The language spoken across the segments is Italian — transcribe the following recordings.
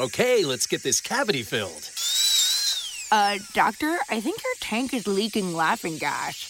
Okay, let's get this cavity filled. Uh, doctor, I think your tank is leaking laughing gas.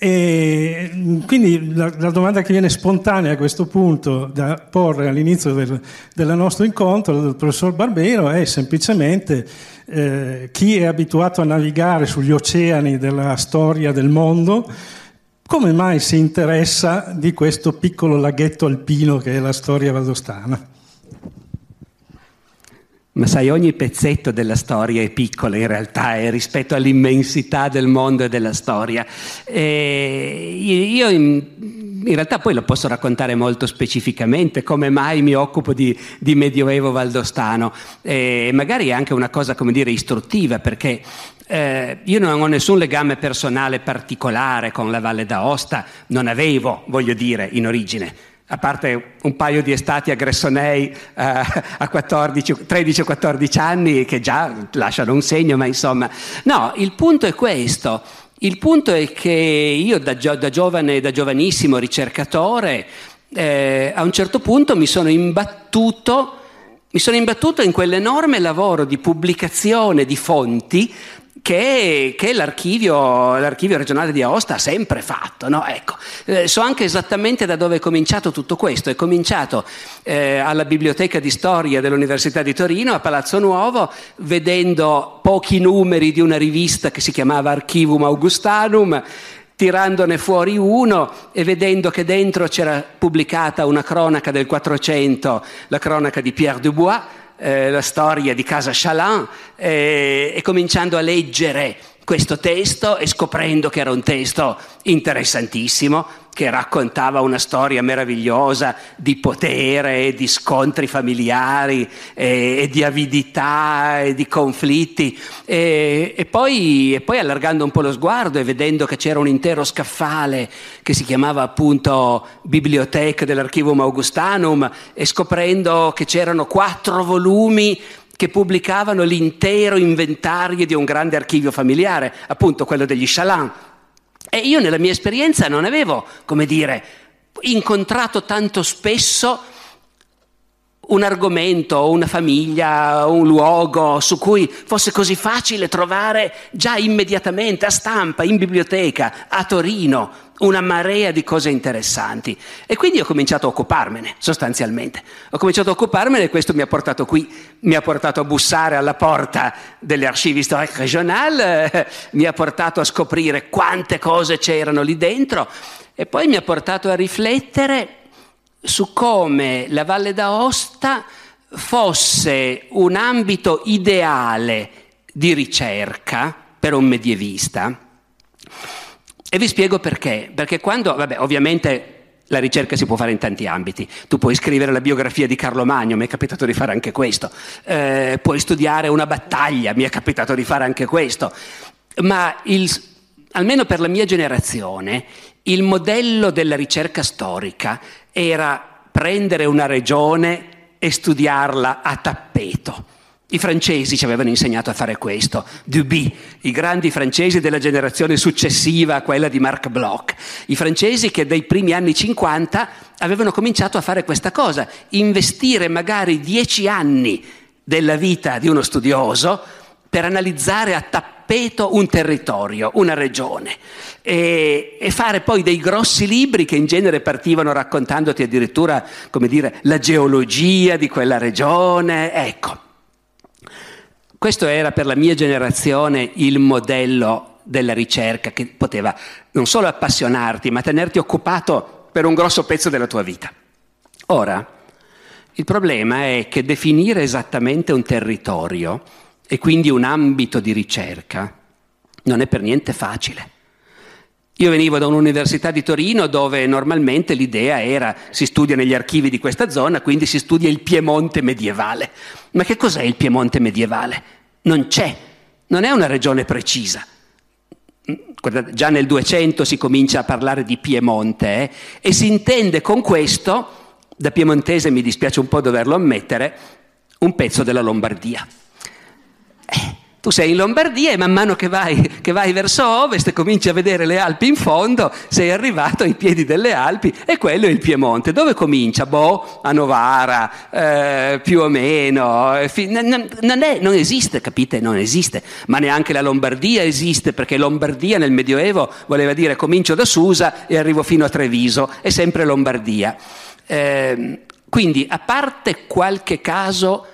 E quindi la, la, domanda che viene spontanea a questo punto da porre all'inizio del, del nostro incontro del professor Barbero è semplicemente eh, chi è abituato a navigare sugli oceani della storia del mondo, come mai si interessa di questo piccolo laghetto alpino che è la storia valdostana? Ma sai, ogni pezzetto della storia è piccolo in realtà eh, rispetto all'immensità del mondo e della storia. E io in, in, realtà poi lo posso raccontare molto specificamente come mai mi occupo di, di Medioevo valdostano. E magari è anche una cosa, come dire, istruttiva perché eh, io non ho nessun legame personale particolare con la Valle d'Aosta, non avevo, voglio dire, in origine a parte un paio di estati a Gressonei eh, a 13-14 anni che già lasciano un segno, ma insomma, no, il punto è questo. Il punto è che io da, da giovane, da giovanissimo ricercatore, eh, a un certo punto mi sono imbattuto mi sono imbattuto in quell'enorme lavoro di pubblicazione di fonti che, che l'archivio, l'archivio, regionale di Aosta ha sempre fatto. No? Ecco, eh, so anche esattamente da dove è cominciato tutto questo. È cominciato eh, alla Biblioteca di Storia dell'Università di Torino, a Palazzo Nuovo, vedendo pochi numeri di una rivista che si chiamava Archivum Augustanum, tirandone fuori uno e vedendo che dentro c'era pubblicata una cronaca del 400, la cronaca di Pierre Dubois, eh, la storia di casa Chaland eh, e cominciando a leggere questo testo e scoprendo che era un testo interessantissimo, che raccontava una storia meravigliosa di potere, di scontri familiari, e, e di avidità e di conflitti. E, e, poi, e, poi, allargando un po' lo sguardo e vedendo che c'era un intero scaffale che si chiamava appunto Biblioteca dell'Archivum Augustanum e scoprendo che c'erano quattro volumi che pubblicavano l'intero inventario di un grande archivio familiare, appunto quello degli Chaland. E io nella mia esperienza non avevo, come dire, incontrato tanto spesso un argomento, una famiglia, un luogo su cui fosse così facile trovare già immediatamente a stampa, in biblioteca, a Torino, una marea di cose interessanti. E quindi ho cominciato a occuparmene, sostanzialmente. Ho cominciato a occuparmene e questo mi ha portato qui, mi ha portato a bussare alla porta delle archivi storiche regionali, mi ha portato a scoprire quante cose c'erano lì dentro e poi mi ha portato a riflettere su come la Valle d'Aosta fosse un ambito ideale di ricerca per un medievista. E vi spiego perché. Perché quando, vabbè, ovviamente la ricerca si può fare in tanti ambiti. Tu puoi scrivere la biografia di Carlo Magno, mi è capitato di fare anche questo. Eh, puoi studiare una battaglia, mi è capitato di fare anche questo. Ma il, almeno per la mia generazione, il modello della ricerca storica era prendere una regione e studiarla a tappeto. I francesi ci avevano insegnato a fare questo, Duby, i grandi francesi della generazione successiva a quella di Marc Bloch, i francesi che dai primi anni 50 avevano cominciato a fare questa cosa, investire magari dieci anni della vita di uno studioso per analizzare a tappeto un territorio, una regione e, e, fare poi dei grossi libri che in genere partivano raccontandoti addirittura, come dire, la geologia di quella regione. Ecco, questo era per la mia generazione il modello della ricerca che poteva non solo appassionarti, ma tenerti occupato per un grosso pezzo della tua vita. Ora, il problema è che definire esattamente un territorio e quindi un ambito di ricerca non è per niente facile. Io venivo da un'università di Torino dove normalmente l'idea era si studia negli archivi di questa zona, quindi si studia il Piemonte medievale. Ma che cos'è il Piemonte medievale? Non c'è, non è una regione precisa. guardate, già nel 200 si comincia a parlare di Piemonte eh, e si intende con questo, da piemontese mi dispiace un po' doverlo ammettere, un pezzo della Lombardia. Eh, tu sei in Lombardia e man mano che vai, che vai, verso ovest cominci a vedere le Alpi in fondo, sei arrivato ai piedi delle Alpi e quello è il Piemonte. Dove comincia? Boh, a Novara, eh, più o meno. Non, non, è, non esiste, capite? Non esiste. Ma neanche la Lombardia esiste perché Lombardia nel Medioevo voleva dire comincio da Susa e arrivo fino a Treviso, è sempre Lombardia. Eh, quindi, a parte qualche caso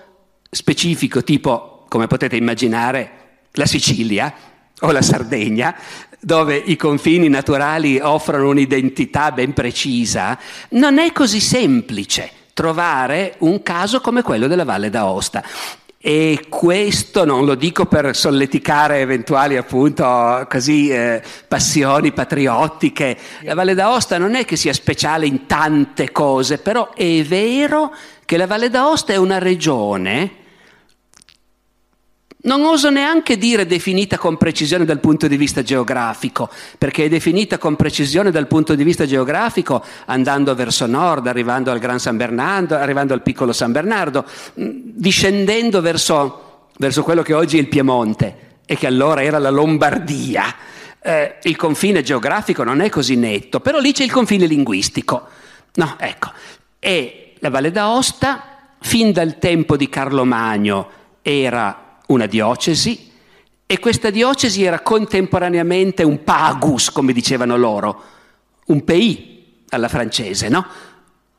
specifico, tipo come potete immaginare, la Sicilia o la Sardegna, dove i confini naturali offrono un'identità ben precisa, non è così semplice trovare un caso come quello della Valle d'Aosta. E questo non lo dico per solleticare eventuali appunto così eh, passioni patriottiche. La Valle d'Aosta non è che sia speciale in tante cose, però è vero che la Valle d'Aosta è una regione non oso neanche dire definita con precisione dal punto di vista geografico, perché è definita con precisione dal punto di vista geografico andando verso nord, arrivando al Gran San Bernardo, arrivando al piccolo San Bernardo, mm, discendendo verso, verso quello che oggi è il Piemonte e che allora era la Lombardia. Eh, il confine geografico non è così netto, però lì c'è il confine linguistico. No, ecco. E la Valle d'Aosta, fin dal tempo di Carlo Magno, era una diocesi e questa diocesi era contemporaneamente un pagus, come dicevano loro, un pays alla francese, no?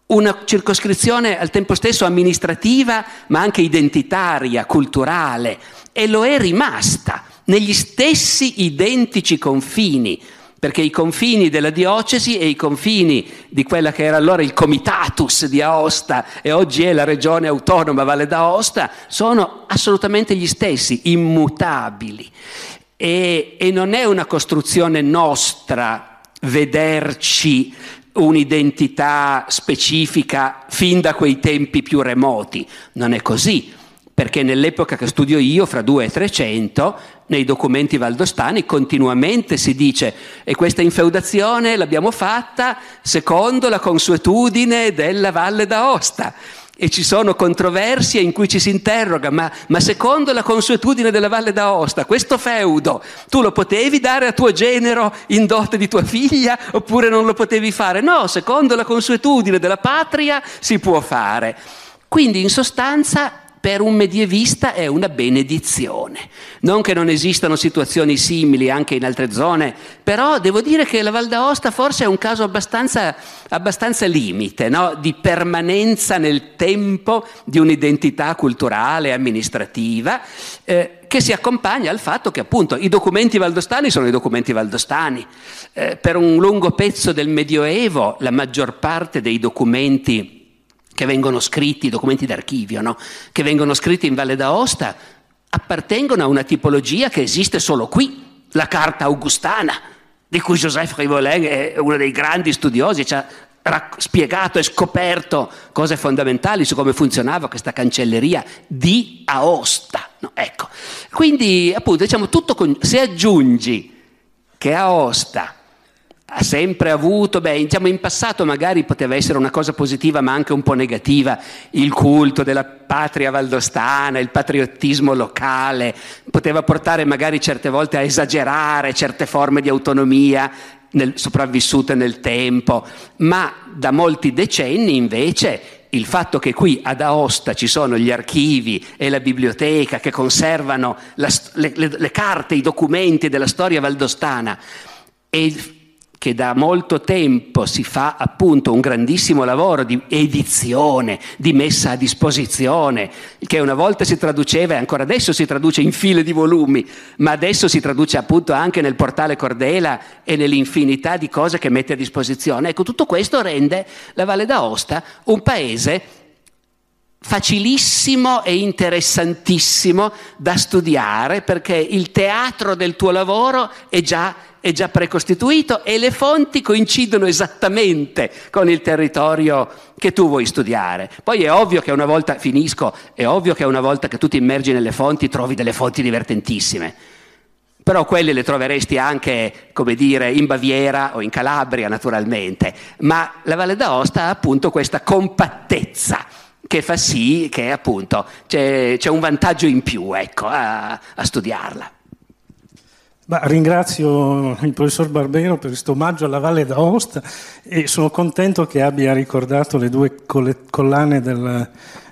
Una circoscrizione al tempo stesso amministrativa, ma anche identitaria, culturale, e lo è rimasta negli stessi identici confini perché i confini della diocesi e i confini di quella che era allora il comitatus di Aosta e oggi è la regione autonoma Valle d'Aosta sono assolutamente gli stessi, immutabili. E, e non è una costruzione nostra vederci un'identità specifica fin da quei tempi più remoti, non è così perché nell'epoca che studio io, fra 2 e 300, nei documenti valdostani continuamente si dice e questa infeudazione l'abbiamo fatta secondo la consuetudine della Valle d'Aosta. E ci sono controversie in cui ci si interroga, ma, ma, secondo la consuetudine della Valle d'Aosta, questo feudo tu lo potevi dare a tuo genero in dote di tua figlia oppure non lo potevi fare? No, secondo la consuetudine della patria si può fare. Quindi in sostanza per un medievista è una benedizione. Non che non esistano situazioni simili anche in altre zone, però devo dire che la Val d'Aosta forse è un caso abbastanza, abbastanza limite, no? di permanenza nel tempo di un'identità culturale, amministrativa, eh, che si accompagna al fatto che appunto i documenti valdostani sono i documenti valdostani. Eh, per un lungo pezzo del Medioevo la maggior parte dei documenti che vengono scritti, documenti d'archivio, no? che vengono scritti in Valle d'Aosta, appartengono a una tipologia che esiste solo qui, la carta augustana, di cui Joseph Rivolin è uno dei grandi studiosi, ci ha spiegato e scoperto cose fondamentali su come funzionava questa cancelleria di Aosta. No, ecco. Quindi, appunto, diciamo tutto con... se aggiungi che Aosta ha sempre avuto, beh, diciamo in passato magari poteva essere una cosa positiva ma anche un po' negativa, il culto della patria valdostana, il patriottismo locale, poteva portare magari certe volte a esagerare certe forme di autonomia nel, sopravvissute nel tempo, ma da molti decenni invece il fatto che qui ad Aosta ci sono gli archivi e la biblioteca che conservano la, le, le, le carte, i documenti della storia valdostana che da molto tempo si fa appunto un grandissimo lavoro di edizione, di messa a disposizione, che una volta si traduceva e ancora adesso si traduce in file di volumi, ma adesso si traduce appunto anche nel portale Cordela e nell'infinità di cose che mette a disposizione. Ecco, tutto questo rende la Valle d'Aosta un paese facilissimo e interessantissimo da studiare perché il teatro del tuo lavoro è già è già precostituito e le fonti coincidono esattamente con il territorio che tu vuoi studiare. Poi è ovvio che una volta, finisco, è ovvio che una volta che tu ti immergi nelle fonti trovi delle fonti divertentissime. però quelle le troveresti anche, come dire, in Baviera o in Calabria naturalmente, ma la Valle d'Aosta ha appunto questa compattezza che fa sì che appunto c'è, c'è un vantaggio in più ecco, a, a studiarla. Bah, ringrazio il professor Barbero per questo omaggio alla Valle d'Aosta e sono contento che abbia ricordato le due collane del,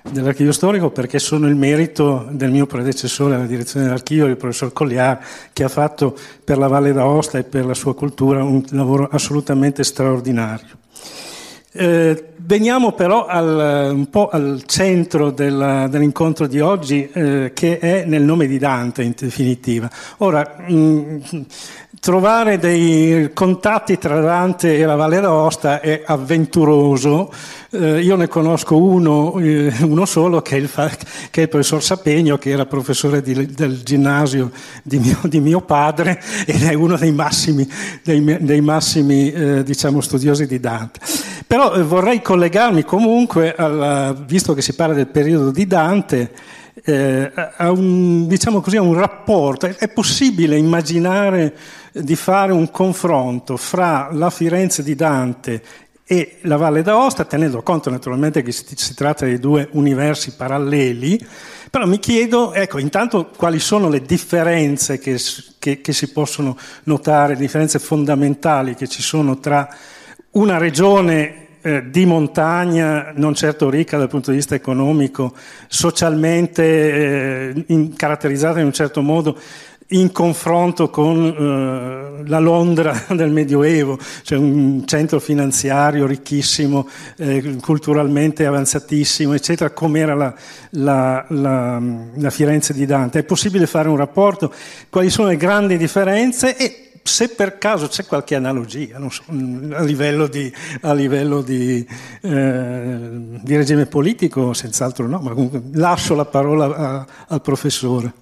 dell'archivio storico perché sono il merito del mio predecessore alla direzione dell'archivio, il professor Colliar, che ha fatto per la Valle d'Aosta e per la sua cultura un lavoro assolutamente straordinario. Eh, veniamo però al, un po' al centro del, dell'incontro di oggi, eh, che è nel nome di Dante in definitiva. Ora, mh, mm, trovare dei contatti tra Dante e la Valle d'Aosta è avventuroso. Eh, io ne conosco uno, eh, uno solo, che è, il, che è, il, professor Sapegno, che era professore di, del ginnasio di mio, di mio, padre ed è uno dei massimi, dei, dei massimi eh, diciamo, studiosi di Dante. Però eh, vorrei collegarmi comunque, alla, visto che si parla del periodo di Dante, eh, a, un, diciamo così, a un rapporto. È, è possibile immaginare di fare un confronto fra la Firenze di Dante e la Valle d'Aosta, tenendo conto naturalmente che si, tratta di due universi paralleli, però mi chiedo, ecco, intanto quali sono le differenze che, che, che si possono notare, le differenze fondamentali che ci sono tra una regione eh, di montagna, non certo ricca dal punto di vista economico, socialmente eh, in, caratterizzata in un certo modo, in confronto con eh, la Londra del Medioevo, cioè un centro finanziario ricchissimo, eh, culturalmente avanzatissimo, eccetera, come era la, la, la, la, Firenze di Dante. È possibile fare un rapporto? Quali sono le grandi differenze? E se per caso c'è qualche analogia so, a livello, di, a livello di, eh, di, regime politico, senz'altro no, ma comunque lascio la parola a, al professore.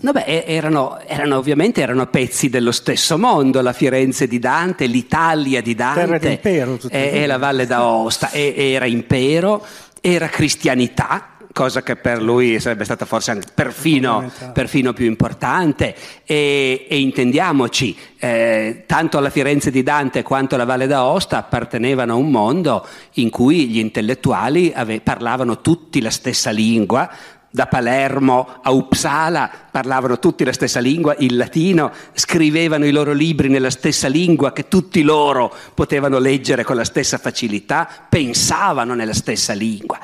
No, beh, erano, erano, ovviamente erano pezzi dello stesso mondo, la Firenze di Dante, l'Italia di Dante impero, e, e, la Valle d'Aosta, e, era impero, era cristianità, cosa che per lui sarebbe stata forse perfino, perfino più importante. E, e intendiamoci, eh, tanto la Firenze di Dante quanto la Valle d'Aosta appartenevano a un mondo in cui gli intellettuali ave- parlavano tutti la stessa lingua, da Palermo a Uppsala parlavano tutti la stessa lingua, il latino, scrivevano i loro libri nella stessa lingua che tutti loro potevano leggere con la stessa facilità, pensavano nella stessa lingua.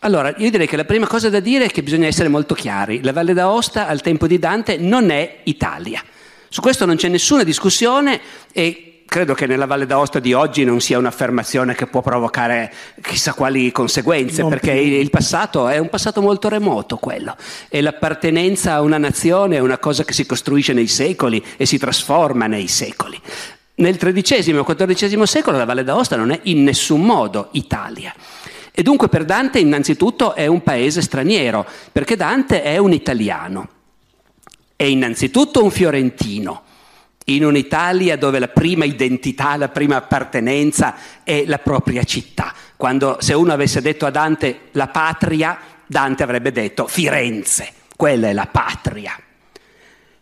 Allora, io direi che la prima cosa da dire è che bisogna essere molto chiari. La Valle d'Aosta al tempo di Dante non è Italia. Su questo non c'è nessuna discussione e credo che nella Valle d'Aosta di oggi non sia un'affermazione che può provocare chissà quali conseguenze, non perché più. il passato è un passato molto remoto quello e l'appartenenza a una nazione è una cosa che si costruisce nei secoli e si trasforma nei secoli. Nel XIII o XIV secolo la Valle d'Aosta non è in nessun modo Italia. E dunque per Dante innanzitutto è un paese straniero, perché Dante è un italiano, è innanzitutto un fiorentino, in un'Italia dove la prima identità, la prima appartenenza è la propria città. Quando se uno avesse detto a Dante la patria, Dante avrebbe detto Firenze, quella è la patria.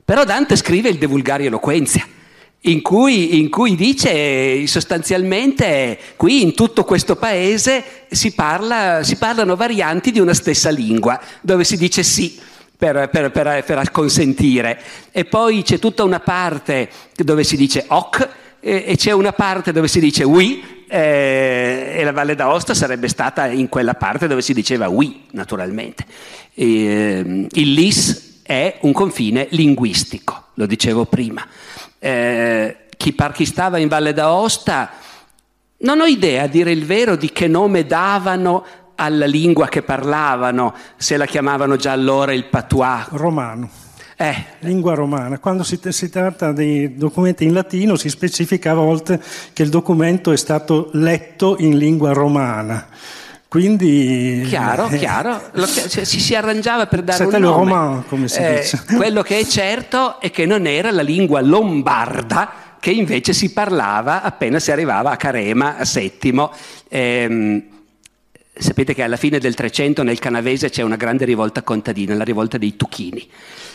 Però Dante scrive il De Vulgari Eloquenzia in cui, in cui, dice sostanzialmente qui in tutto questo paese si, parla, si, parlano varianti di una stessa lingua, dove si dice sì per, per, per, per acconsentire. E poi c'è tutta una parte dove si dice ok e, e c'è una parte dove si dice oui eh, e la Valle d'Aosta sarebbe stata in quella parte dove si diceva oui, naturalmente. Eh, il LIS è un confine linguistico, lo dicevo prima eh, chi, chi stava in Valle d'Aosta, non ho idea, a dire il vero, di che nome davano alla lingua che parlavano, se la chiamavano già allora il patois. Romano. Eh. Lingua romana. Quando si, si, tratta di documenti in latino si specifica a volte che il documento è stato letto in lingua romana. Quindi... Chiaro, eh, chiaro, Lo, cioè, si, si arrangiava per dare un nome. roman, come si eh, dice. Quello che è certo è che non era la lingua lombarda che invece si parlava appena si arrivava a Carema, a Settimo. Eh, sapete che alla fine del Trecento nel Canavese c'è una grande rivolta contadina, la rivolta dei Tuchini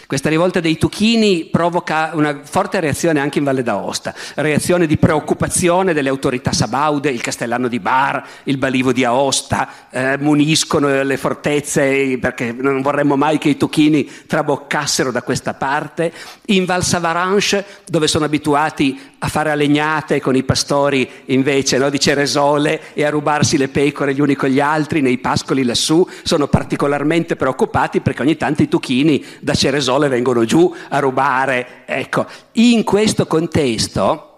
Questa rivolta dei Tuchini provoca una forte reazione anche in Valle d'Aosta, reazione di preoccupazione delle autorità sabaude, il castellano di Bar, il balivo di Aosta, eh, muniscono le fortezze perché non vorremmo mai che i Tuchini traboccassero da questa parte. In Val Savaranche, dove sono abituati a fare a legnate con i pastori invece no, di Ceresole e a rubarsi le pecore gli uni con gli altri nei pascoli lassù, sono particolarmente preoccupati perché ogni tanto i Tuchini da Ceresole sole vengono giù a rubare. Ecco, in questo contesto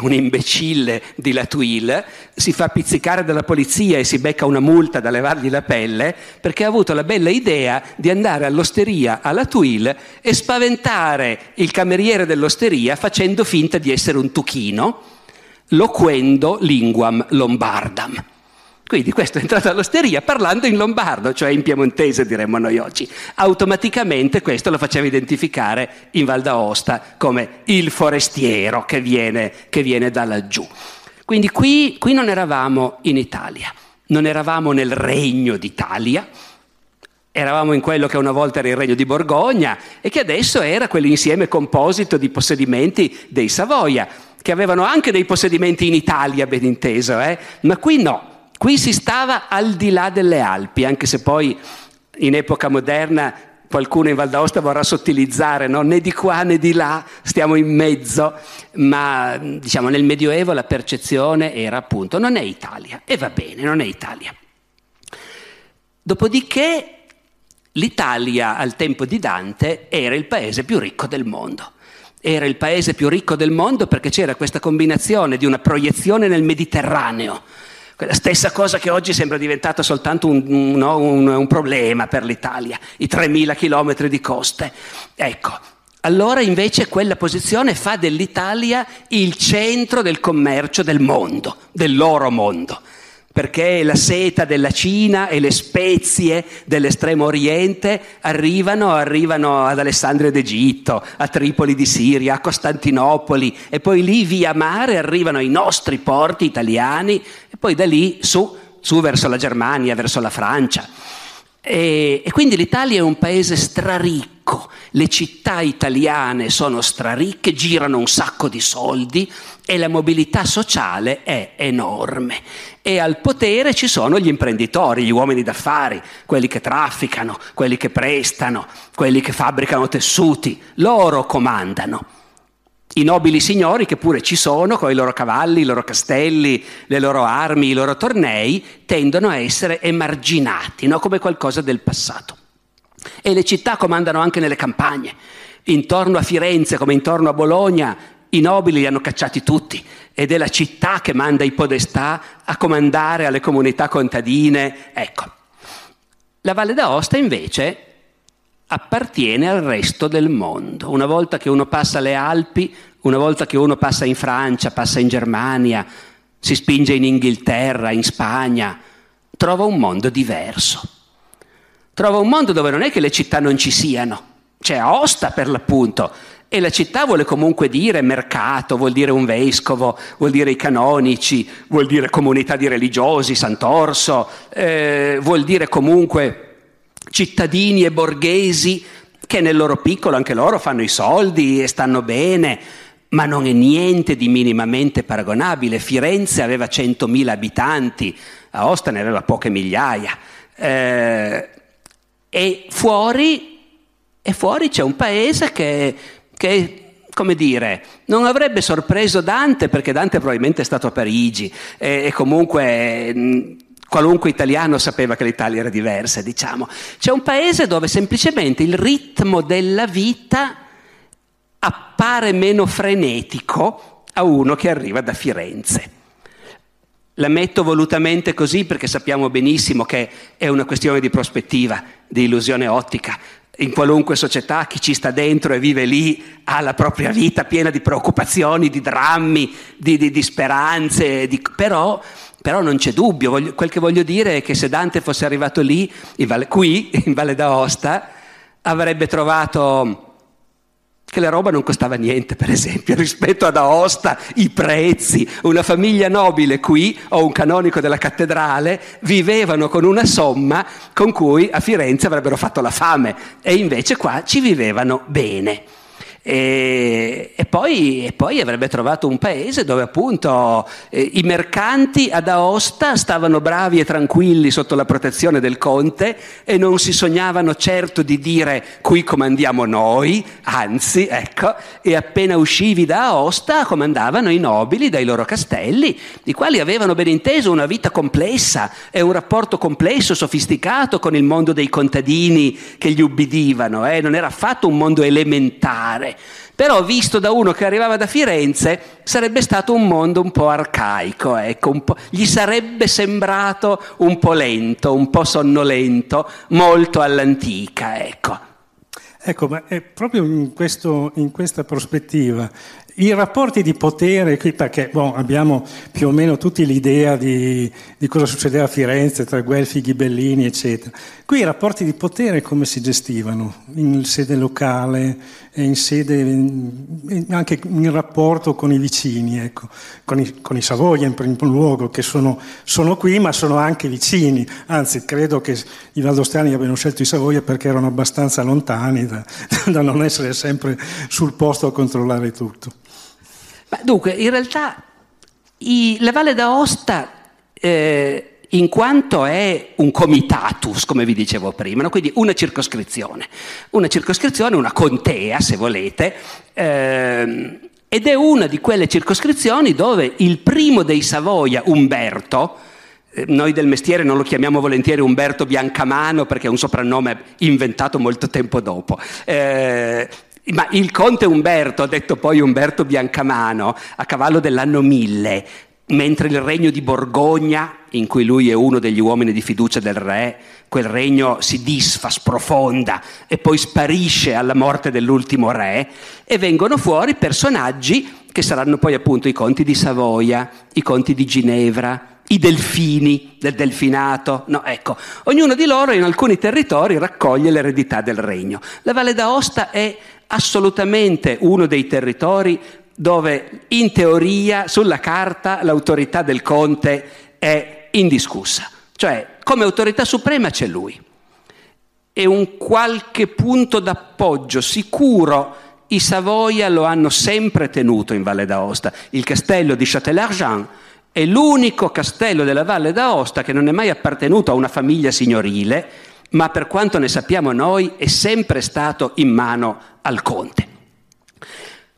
un imbecille di Latuil si fa pizzicare dalla polizia e si becca una multa da levargli la pelle perché ha avuto la bella idea di andare all'osteria a Latuil e spaventare il cameriere dell'osteria facendo finta di essere un tuchino, loquendo linguam lombardam. Quindi questo è entrato all'osteria parlando in lombardo, cioè in piemontese diremmo noi oggi. Automaticamente questo lo faceva identificare in Val d'Aosta come il forestiero che viene, che viene da laggiù. Quindi qui, qui non eravamo in Italia, non eravamo nel regno d'Italia, Eravamo in quello che una volta era il regno di Borgogna e che adesso era quell'insieme composito di possedimenti dei Savoia, che avevano anche dei possedimenti in Italia, ben inteso, eh? ma qui no. Qui si stava al di là delle Alpi, anche se poi in epoca moderna qualcuno in Val d'Aosta vorrà sottilizzare, no? né di qua né di là, stiamo in mezzo, ma diciamo nel Medioevo la percezione era appunto non è Italia, e va bene, non è Italia. Dopodiché l'Italia al tempo di Dante era il paese più ricco del mondo. Era il paese più ricco del mondo perché c'era questa combinazione di una proiezione nel Mediterraneo, quella stessa cosa che oggi sembra diventata soltanto un, un, un, un problema per l'Italia, i 3.000 chilometri di coste. Ecco, allora invece quella posizione fa dell'Italia il centro del commercio del mondo, del loro mondo perché la seta della Cina e le spezie dell'estremo oriente arrivano, arrivano ad Alessandria d'Egitto, a Tripoli di Siria, a Costantinopoli e poi lì via mare arrivano ai nostri porti italiani e poi da lì su, su verso la Germania, verso la Francia. E, e, quindi l'Italia è un paese straricco, le città italiane sono straricche, girano un sacco di soldi e la mobilità sociale è enorme. E al potere ci sono gli imprenditori, gli uomini d'affari, quelli che trafficano, quelli che prestano, quelli che fabbricano tessuti, loro comandano. I nobili signori che pure ci sono, con i loro cavalli, i loro castelli, le loro armi, i loro tornei, tendono a essere emarginati, no? come qualcosa del passato. E le città comandano anche nelle campagne. Intorno a Firenze, come intorno a Bologna, i nobili li hanno cacciati tutti ed è la città che manda i podestà a comandare alle comunità contadine. Ecco, la Valle d'Aosta invece appartiene al resto del mondo. Una volta che uno passa le Alpi, una volta che uno passa in Francia, passa in Germania, si spinge in Inghilterra, in Spagna, trova un mondo diverso. Trova un mondo dove non è che le città non ci siano, c'è Aosta per l'appunto, e la città vuole comunque dire mercato, vuol dire un vescovo, vuol dire i canonici, vuol dire comunità di religiosi, Sant'Orso, eh, vuol dire comunque cittadini e borghesi che nel loro piccolo anche loro fanno i soldi e stanno bene, ma non è niente di minimamente paragonabile. Firenze aveva 100.000 abitanti, Aosta ne aveva poche migliaia. Eh, e, fuori, e fuori c'è un paese che, che come dire, non avrebbe sorpreso Dante perché Dante probabilmente è stato a Parigi e, e comunque mh, qualunque italiano sapeva che l'Italia era diversa, diciamo. C'è un paese dove semplicemente il ritmo della vita appare meno frenetico a uno che arriva da Firenze. La metto volutamente così perché sappiamo benissimo che è una questione di prospettiva, di illusione ottica. In qualunque società chi ci sta dentro e vive lì ha la propria vita piena di preoccupazioni, di drammi, di, di, di speranze, di... però però non c'è dubbio, voglio, quel che voglio dire è che se Dante fosse arrivato lì, in Valle, qui, in Valle d'Aosta, avrebbe trovato che la roba non costava niente, per esempio, rispetto ad Aosta, i prezzi. Una famiglia nobile qui, o un canonico della cattedrale, vivevano con una somma con cui a Firenze avrebbero fatto la fame e invece qua ci vivevano bene. E, e, poi, e, poi, avrebbe trovato un paese dove appunto eh, i mercanti ad Aosta stavano bravi e tranquilli sotto la protezione del conte e non si sognavano certo di dire qui comandiamo noi, anzi, ecco, e appena uscivi da Aosta comandavano i nobili dai loro castelli, i quali avevano ben inteso una vita complessa e un rapporto complesso, sofisticato con il mondo dei contadini che gli ubbidivano, eh? non era affatto un mondo elementare però visto da uno che arrivava da Firenze sarebbe stato un mondo un po' arcaico, ecco, po', gli sarebbe sembrato un po' lento, un po' sonnolento, molto all'antica, ecco. Ecco, ma è proprio in, questo, in questa prospettiva i rapporti di potere, qui perché bon, abbiamo più o meno tutti l'idea di, di, cosa succedeva a Firenze tra Guelfi, Ghibellini, eccetera. Qui i rapporti di potere come si gestivano? In sede locale, in sede, anche in rapporto con i vicini, ecco. con, i, con, i, Savoia in primo luogo, che sono, sono, qui ma sono anche vicini. Anzi, credo che i valdostani abbiano scelto i Savoia perché erano abbastanza lontani da, da non essere sempre sul posto a controllare tutto. Ma dunque, in realtà i, la Valle d'Aosta, eh, in quanto è un comitatus, come vi dicevo prima, no? quindi una circoscrizione, una circoscrizione, una contea, se volete, eh, ed è una di quelle circoscrizioni dove il primo dei Savoia, Umberto, eh, noi del mestiere non lo chiamiamo volentieri Umberto Biancamano perché è un soprannome inventato molto tempo dopo. Eh, ma il conte Umberto, detto poi Umberto Biancamano, a cavallo dell'anno 1000, mentre il regno di Borgogna, in cui lui è uno degli uomini di fiducia del re, quel regno si disfa, sprofonda e poi sparisce alla morte dell'ultimo re e vengono fuori personaggi che saranno poi appunto i conti di Savoia, i conti di Ginevra, i delfini del delfinato. No, ecco, ognuno di loro in alcuni territori raccoglie l'eredità del regno. La Valle d'Aosta è assolutamente uno dei territori dove in teoria sulla carta l'autorità del conte è indiscussa, cioè come autorità suprema c'è lui. E un qualche punto d'appoggio sicuro i Savoia lo hanno sempre tenuto in Valle d'Aosta. Il castello di Châtel-Argent è l'unico castello della Valle d'Aosta che non è mai appartenuto a una famiglia signorile, ma per quanto ne sappiamo noi è sempre stato in mano al conte.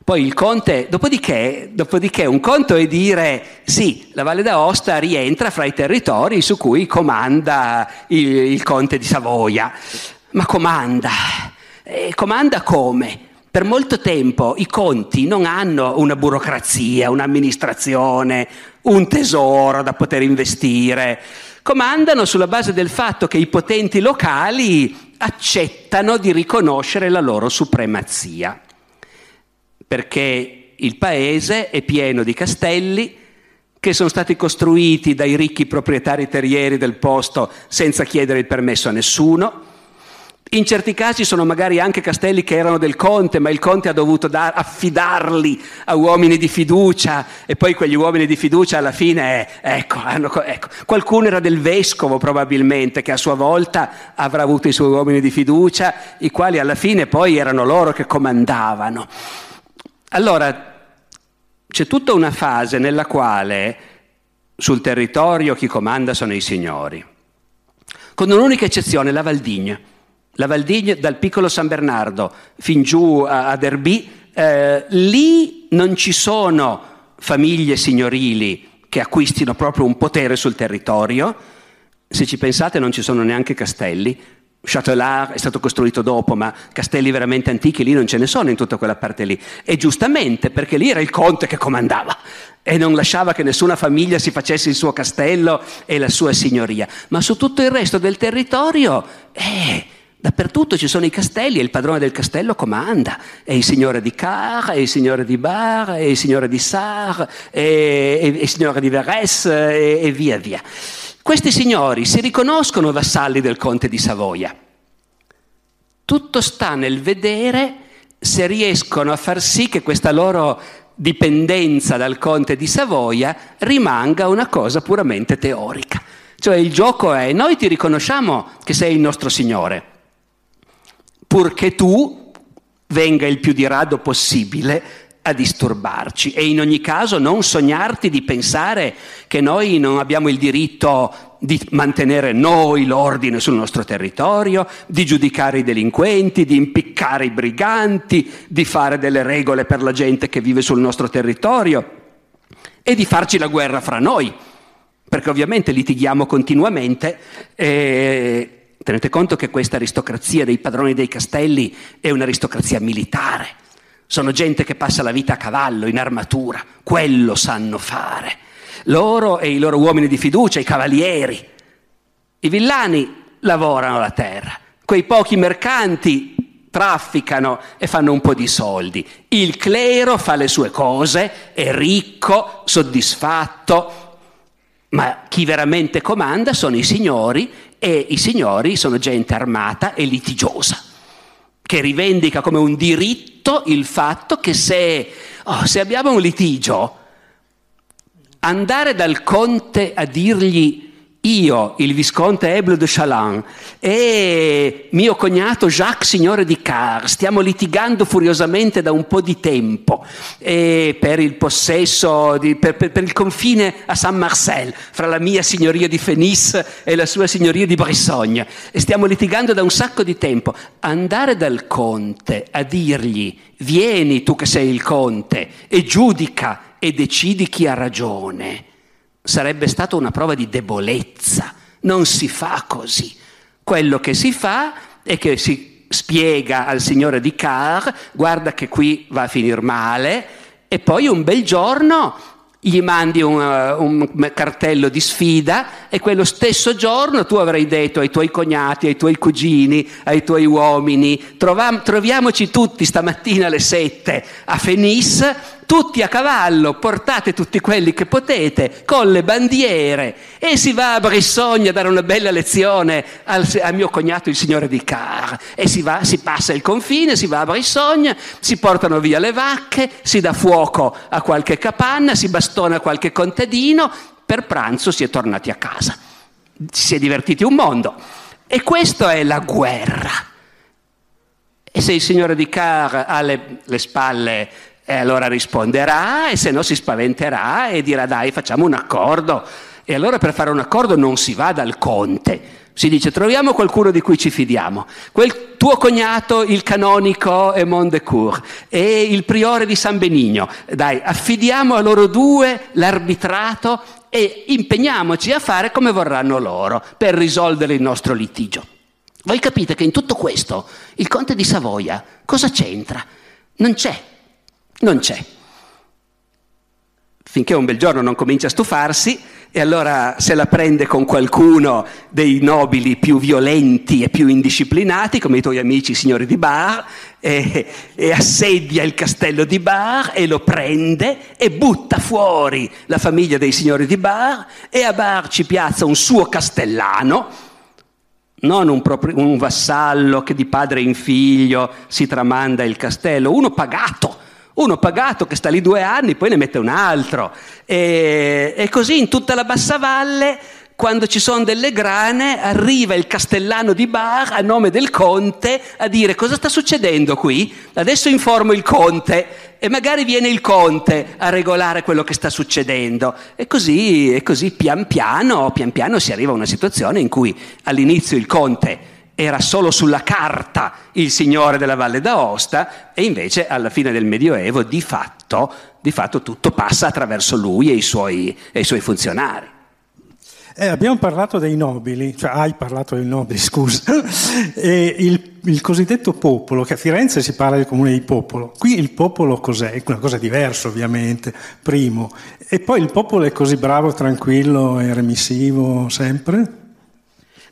Poi il conte, dopodiché, dopodiché, un conto è dire sì, la Valle d'Aosta rientra fra i territori su cui comanda il, il conte di Savoia. Ma comanda? E comanda come? Per molto tempo i conti non hanno una burocrazia, un'amministrazione, un tesoro da poter investire comandano sulla base del fatto che i potenti locali accettano di riconoscere la loro supremazia, perché il paese è pieno di castelli che sono stati costruiti dai ricchi proprietari terrieri del posto senza chiedere il permesso a nessuno, in certi casi sono magari anche castelli che erano del conte, ma il conte ha dovuto dar, affidarli a uomini di fiducia e poi quegli uomini di fiducia alla fine, ecco, hanno, ecco, qualcuno era del vescovo probabilmente che a sua volta avrà avuto i suoi uomini di fiducia, i quali alla fine poi erano loro che comandavano. Allora, c'è tutta una fase nella quale sul territorio chi comanda sono i signori, con un'unica eccezione, la Valdigna. La Valdigna dal piccolo San Bernardo fin giù a, Derby, eh, lì non ci sono famiglie signorili che acquistino proprio un potere sul territorio, se ci pensate non ci sono neanche castelli, Châtelard è stato costruito dopo, ma castelli veramente antichi lì non ce ne sono in tutta quella parte lì. E giustamente perché lì era il conte che comandava e non lasciava che nessuna famiglia si facesse il suo castello e la sua signoria. Ma su tutto il resto del territorio, eh, Dappertutto ci sono i castelli e il padrone del castello comanda. È il signore di Car, è il signore di Bar, è il signore di Sar, è, è il signore di Verres e, e via via. Questi signori si riconoscono vassalli del conte di Savoia. Tutto sta nel vedere se riescono a far sì che questa loro dipendenza dal conte di Savoia rimanga una cosa puramente teorica. Cioè il gioco è noi ti riconosciamo che sei il nostro Signore, purché tu venga il più di rado possibile a disturbarci. E in ogni caso non sognarti di pensare che noi non abbiamo il diritto di mantenere noi l'ordine sul nostro territorio, di giudicare i delinquenti, di impiccare i briganti, di fare delle regole per la gente che vive sul nostro territorio e di farci la guerra fra noi, perché ovviamente litighiamo continuamente e tenete conto che questa aristocrazia dei padroni dei castelli è un'aristocrazia militare sono gente che passa la vita a cavallo, in armatura, quello sanno fare. Loro e i loro uomini di fiducia, i cavalieri. I villani lavorano la terra, quei pochi mercanti trafficano e fanno un po' di soldi. Il clero fa le sue cose, è ricco, soddisfatto, ma chi veramente comanda sono i signori e i signori sono gente armata e litigiosa che rivendica come un diritto il fatto che se, oh, se abbiamo un litigio, andare dal conte a dirgli io, il visconte Eble de Chaland, e mio cognato Jacques, signore di Car, stiamo litigando furiosamente da un po' di tempo per il possesso, di, per, per, per, il confine a San Marcel, fra la mia signoria di Fenice e la sua signoria di Brisogna, e stiamo litigando da un sacco di tempo. Andare dal conte a dirgli, vieni tu che sei il conte, e giudica e decidi chi ha ragione sarebbe stata una prova di debolezza. Non si fa così. Quello che si fa è che si spiega al signore di Car, guarda che qui va a finire male, e poi un bel giorno gli mandi un, uh, un, cartello di sfida e quello stesso giorno tu avrai detto ai tuoi cognati, ai tuoi cugini, ai tuoi uomini, troviamoci tutti stamattina alle sette a Fenice tutti a cavallo, portate tutti quelli che potete, con le bandiere, e si va a Brissogna a dare una bella lezione al, al mio cognato il signore di Car, e si, va, si passa il confine, si va a Brissogna, si portano via le vacche, si dà fuoco a qualche capanna, si bastona qualche contadino, per pranzo si è tornati a casa. Si è divertiti un mondo. E questa è la guerra. E se il signore di Car ha le, le spalle e allora risponderà e se no si spaventerà e dirà dai facciamo un accordo. E allora per fare un accordo non si va dal conte, si dice troviamo qualcuno di cui ci fidiamo. Quel tuo cognato, il canonico è Mondecourt e il priore di San Benigno. Dai, affidiamo a loro due l'arbitrato e impegniamoci a fare come vorranno loro per risolvere il nostro litigio. Voi capite che in tutto questo il conte di Savoia cosa c'entra? Non c'è non c'è. Finché un bel giorno non comincia a stufarsi e allora se la prende con qualcuno dei nobili più violenti e più indisciplinati, come i tuoi amici signori di Bar, e, e assedia il castello di Bar e lo prende e butta fuori la famiglia dei signori di Bar e a Bar ci piazza un suo castellano, non un, proprio, un vassallo che di padre in figlio si tramanda il castello, uno pagato uno pagato che sta lì due anni, poi ne mette un altro. E, e così in tutta la bassa valle, quando ci sono delle grane, arriva il castellano di Bar a nome del conte a dire cosa sta succedendo qui? Adesso informo il conte e magari viene il conte a regolare quello che sta succedendo. E così, e così pian piano, pian piano si arriva a una situazione in cui all'inizio il conte era solo sulla carta il signore della Valle d'Aosta e invece alla fine del Medioevo di fatto, di fatto tutto passa attraverso lui e i suoi, e i suoi funzionari. Eh, abbiamo parlato dei nobili, cioè hai parlato dei nobili, scusa, e il, il, cosiddetto popolo, che a Firenze si parla del comune di popolo, qui il popolo cos'è? È una cosa diversa ovviamente, primo, e poi il popolo è così bravo, tranquillo e remissivo sempre?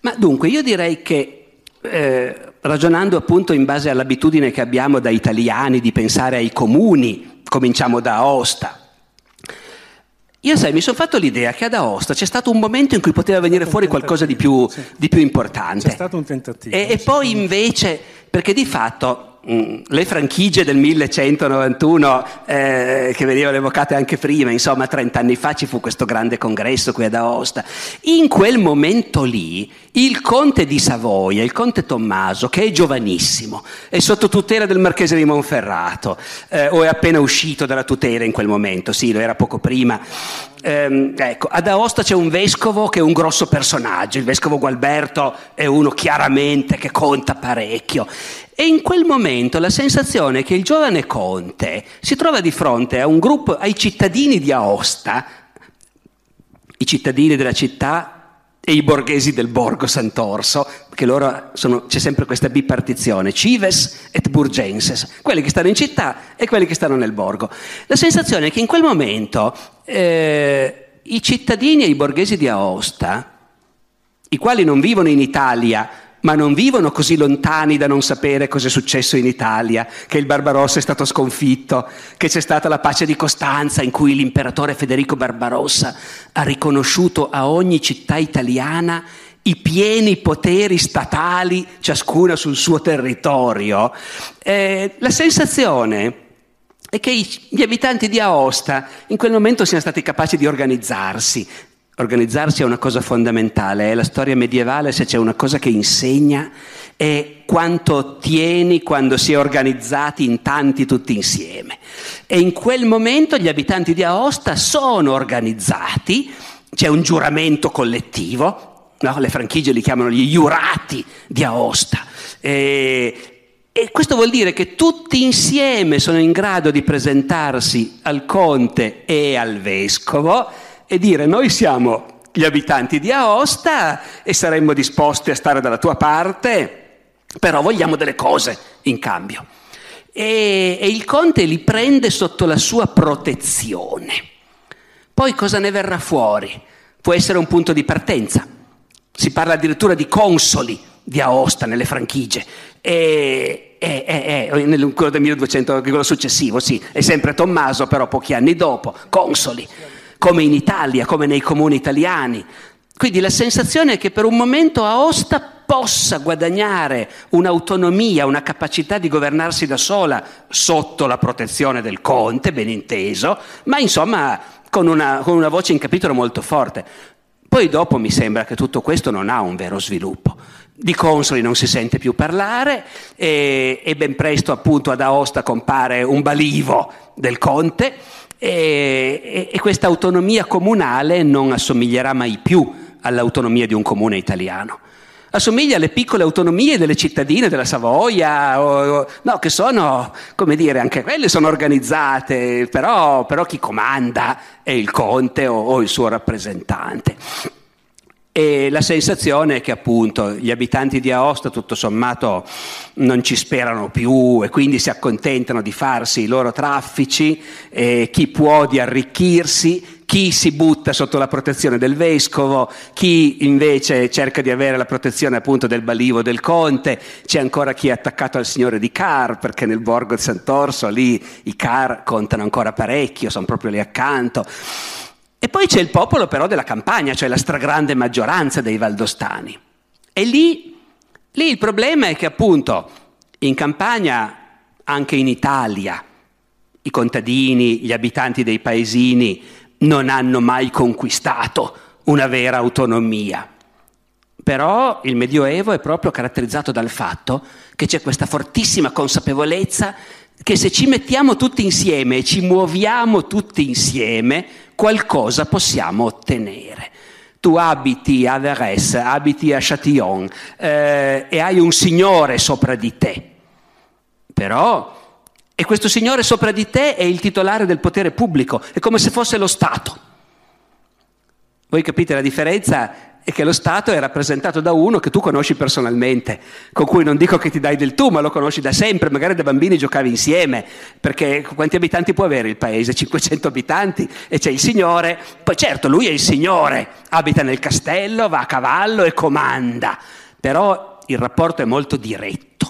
Ma dunque io direi che eh, ragionando appunto in base all'abitudine che abbiamo da italiani di pensare ai comuni, cominciamo da Aosta. Io sai, mi sono fatto l'idea che ad Aosta c'è stato un momento in cui poteva venire fuori qualcosa di più, sì. di più importante. C'è stato un tentativo. E, e poi invece, perché di fatto le franchigie del 1191 eh, che venivano evocate anche prima, insomma 30 anni fa ci fu questo grande congresso qui ad Aosta. In quel momento lì il conte di Savoia, il conte Tommaso, che è giovanissimo, è sotto tutela del marchese di Monferrato, eh, o è appena uscito dalla tutela in quel momento, sì, lo era poco prima. Eh, ecco, ad Aosta c'è un vescovo che è un grosso personaggio, il vescovo Gualberto è uno chiaramente che conta parecchio e in quel momento la sensazione è che il giovane conte si trova di fronte a un gruppo, ai cittadini di Aosta, i cittadini della città e i borghesi del borgo Sant'Orso, che loro sono, c'è sempre questa bipartizione, cives et burgenses, quelli che stanno in città e quelli che stanno nel borgo. La sensazione è che in quel momento eh, i cittadini e i borghesi di Aosta, i quali non vivono in Italia, ma non vivono così lontani da non sapere cosa è successo in Italia, che il Barbarossa è stato sconfitto, che c'è stata la pace di Costanza in cui l'imperatore Federico Barbarossa ha riconosciuto a ogni città italiana i pieni poteri statali, ciascuna sul suo territorio. Eh, la sensazione è che gli abitanti di Aosta in quel momento siano stati capaci di organizzarsi, Organizzarsi è una cosa fondamentale, è la storia medievale, se c'è una cosa che insegna è quanto ottieni quando si è organizzati in tanti tutti insieme. E in quel momento gli abitanti di Aosta sono organizzati, c'è un giuramento collettivo, no? le franchigie li chiamano gli iurati di Aosta. E, e questo vuol dire che tutti insieme sono in grado di presentarsi al conte e al vescovo e dire noi siamo gli abitanti di Aosta e saremmo disposti a stare dalla tua parte, però vogliamo delle cose in cambio. E, e il conte li prende sotto la sua protezione. Poi cosa ne verrà fuori? Può essere un punto di partenza. Si parla addirittura di consoli di Aosta nelle franchigie. E, e, e, e nel quello del 1200, quello successivo, sì, è sempre Tommaso, però pochi anni dopo, consoli come in Italia, come nei comuni italiani. Quindi la sensazione è che per un momento Aosta possa guadagnare un'autonomia, una capacità di governarsi da sola sotto la protezione del conte, ben inteso, ma insomma con una, con una voce in capitolo molto forte. Poi dopo mi sembra che tutto questo non ha un vero sviluppo. Di consoli non si sente più parlare e, e ben presto appunto ad Aosta compare un balivo del conte e, e questa autonomia comunale non assomiglierà mai più all'autonomia di un comune italiano. Assomiglia alle piccole autonomie delle cittadine della Savoia, o, no, che sono, come dire, anche quelle sono organizzate, però, però chi comanda è il conte o, o il suo rappresentante. E la sensazione è che appunto gli abitanti di Aosta tutto sommato non ci sperano più e quindi si accontentano di farsi i loro traffici, eh, chi può di arricchirsi, chi si butta sotto la protezione del vescovo, chi invece cerca di avere la protezione appunto del balivo del conte, c'è ancora chi è attaccato al signore di Car, perché nel borgo di Sant'Orso lì i Car contano ancora parecchio, sono proprio lì accanto. E poi c'è il popolo però della campagna, cioè la stragrande maggioranza dei valdostani. E lì, lì il problema è che appunto in campagna, anche in Italia, i contadini, gli abitanti dei paesini non hanno mai conquistato una vera autonomia. Però il Medioevo è proprio caratterizzato dal fatto che c'è questa fortissima consapevolezza che se ci mettiamo tutti insieme e ci muoviamo tutti insieme, qualcosa possiamo ottenere. Tu abiti a Verres, abiti a Châtillon eh, e hai un signore sopra di te, però e questo signore sopra di te è il titolare del potere pubblico, è come se fosse lo Stato. Voi capite la differenza? E che lo Stato è rappresentato da uno che tu conosci personalmente, con cui non dico che ti dai del tu, ma lo conosci da sempre, magari da bambini giocavi insieme, perché quanti abitanti può avere il paese? 500 abitanti e c'è il signore, poi certo lui è il signore, abita nel castello, va a cavallo e comanda, però il rapporto è molto diretto.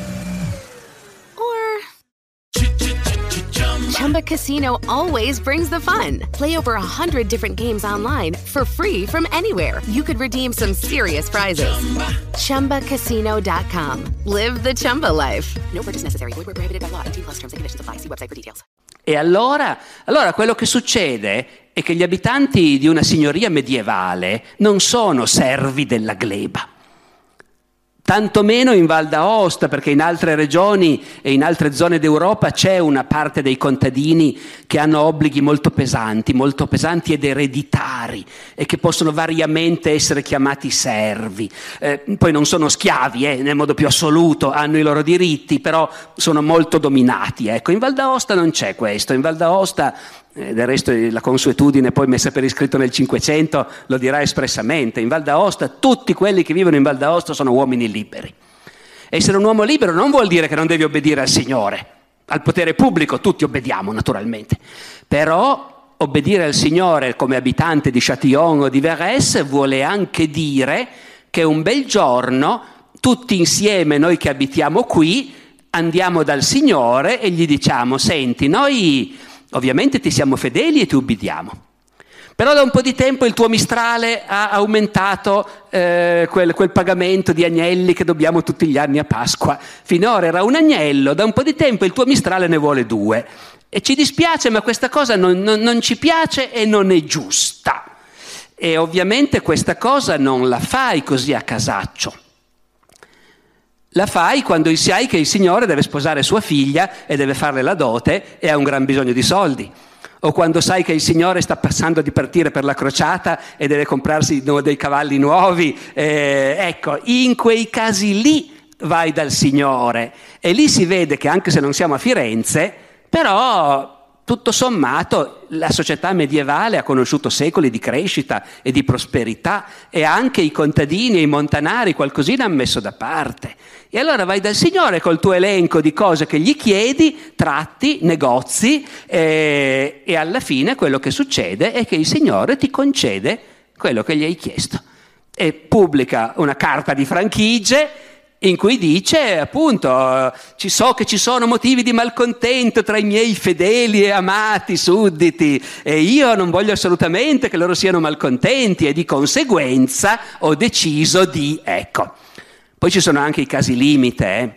Chumba Casino always brings the fun. Play over a hundred different games online for free from anywhere. You could redeem some serious prizes. ChumbaCasino.com. Live the Chumba life. No purchase necessary. Void where prohibited by law. 18 plus terms and conditions apply. See website for details. E allora, allora quello che succede è che gli abitanti di una signoria medievale non sono servi della gleba. Tanto meno in Val d'Aosta, perché in altre regioni e in altre zone d'Europa c'è una parte dei contadini che hanno obblighi molto pesanti, molto pesanti ed ereditari e che possono variamente essere chiamati servi. Eh, poi non sono schiavi eh, nel modo più assoluto, hanno i loro diritti, però sono molto dominati. Ecco, in Val d'Aosta non c'è questo, in Val d'Aosta del resto la consuetudine poi messa per iscritto nel Cinquecento lo dirà espressamente, in Val d'Aosta tutti quelli che vivono in Val d'Aosta sono uomini liberi. Essere un uomo libero non vuol dire che non devi obbedire al Signore, al potere pubblico tutti obbediamo naturalmente, però obbedire al Signore come abitante di Châtillon o di Verres vuole anche dire che un bel giorno tutti insieme noi che abitiamo qui andiamo dal Signore e gli diciamo senti noi Ovviamente ti siamo fedeli e ti ubbidiamo. Però da un po' di tempo il tuo mistrale ha aumentato eh, quel, quel, pagamento di agnelli che dobbiamo tutti gli anni a Pasqua. Finora era un agnello, da un po' di tempo il tuo mistrale ne vuole due. E ci dispiace, ma questa cosa non, non, non ci piace e non è giusta. E ovviamente questa cosa non la fai così a casaccio. La fai quando sai che il Signore deve sposare sua figlia e deve farle la dote e ha un gran bisogno di soldi. O quando sai che il Signore sta passando di partire per la crociata e deve comprarsi dei cavalli nuovi. Eh, ecco, in quei casi lì vai dal Signore. E lì si vede che anche se non siamo a Firenze, però tutto sommato la società medievale ha conosciuto secoli di crescita e di prosperità e anche i contadini e i montanari qualcosina hanno messo da parte. E allora vai dal Signore col tuo elenco di cose che gli chiedi, tratti, negozi eh, e alla fine quello che succede è che il Signore ti concede quello che gli hai chiesto. E pubblica una carta di franchigie in cui dice appunto ci so che ci sono motivi di malcontento tra i miei fedeli e amati sudditi e io non voglio assolutamente che loro siano malcontenti e di conseguenza ho deciso di ecco. Poi ci sono anche i casi limite, eh?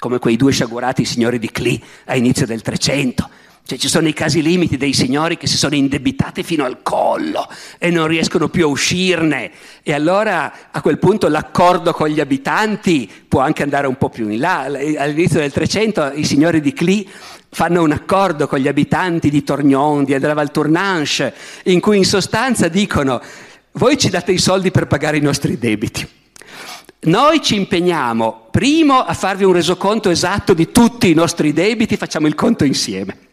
come quei due sciagurati signori di Cli a inizio del Trecento. Cioè ci sono i casi limiti dei signori che si sono indebitati fino al collo e non riescono più a uscirne. E allora a quel punto l'accordo con gli abitanti può anche andare un po' più in là. All'inizio del Trecento i signori di Cli fanno un accordo con gli abitanti di Torgnon, di della Val Tournanche, in cui in sostanza dicono voi ci date i soldi per pagare i nostri debiti. Noi ci impegniamo primo a farvi un resoconto esatto di tutti i nostri debiti, facciamo il conto insieme.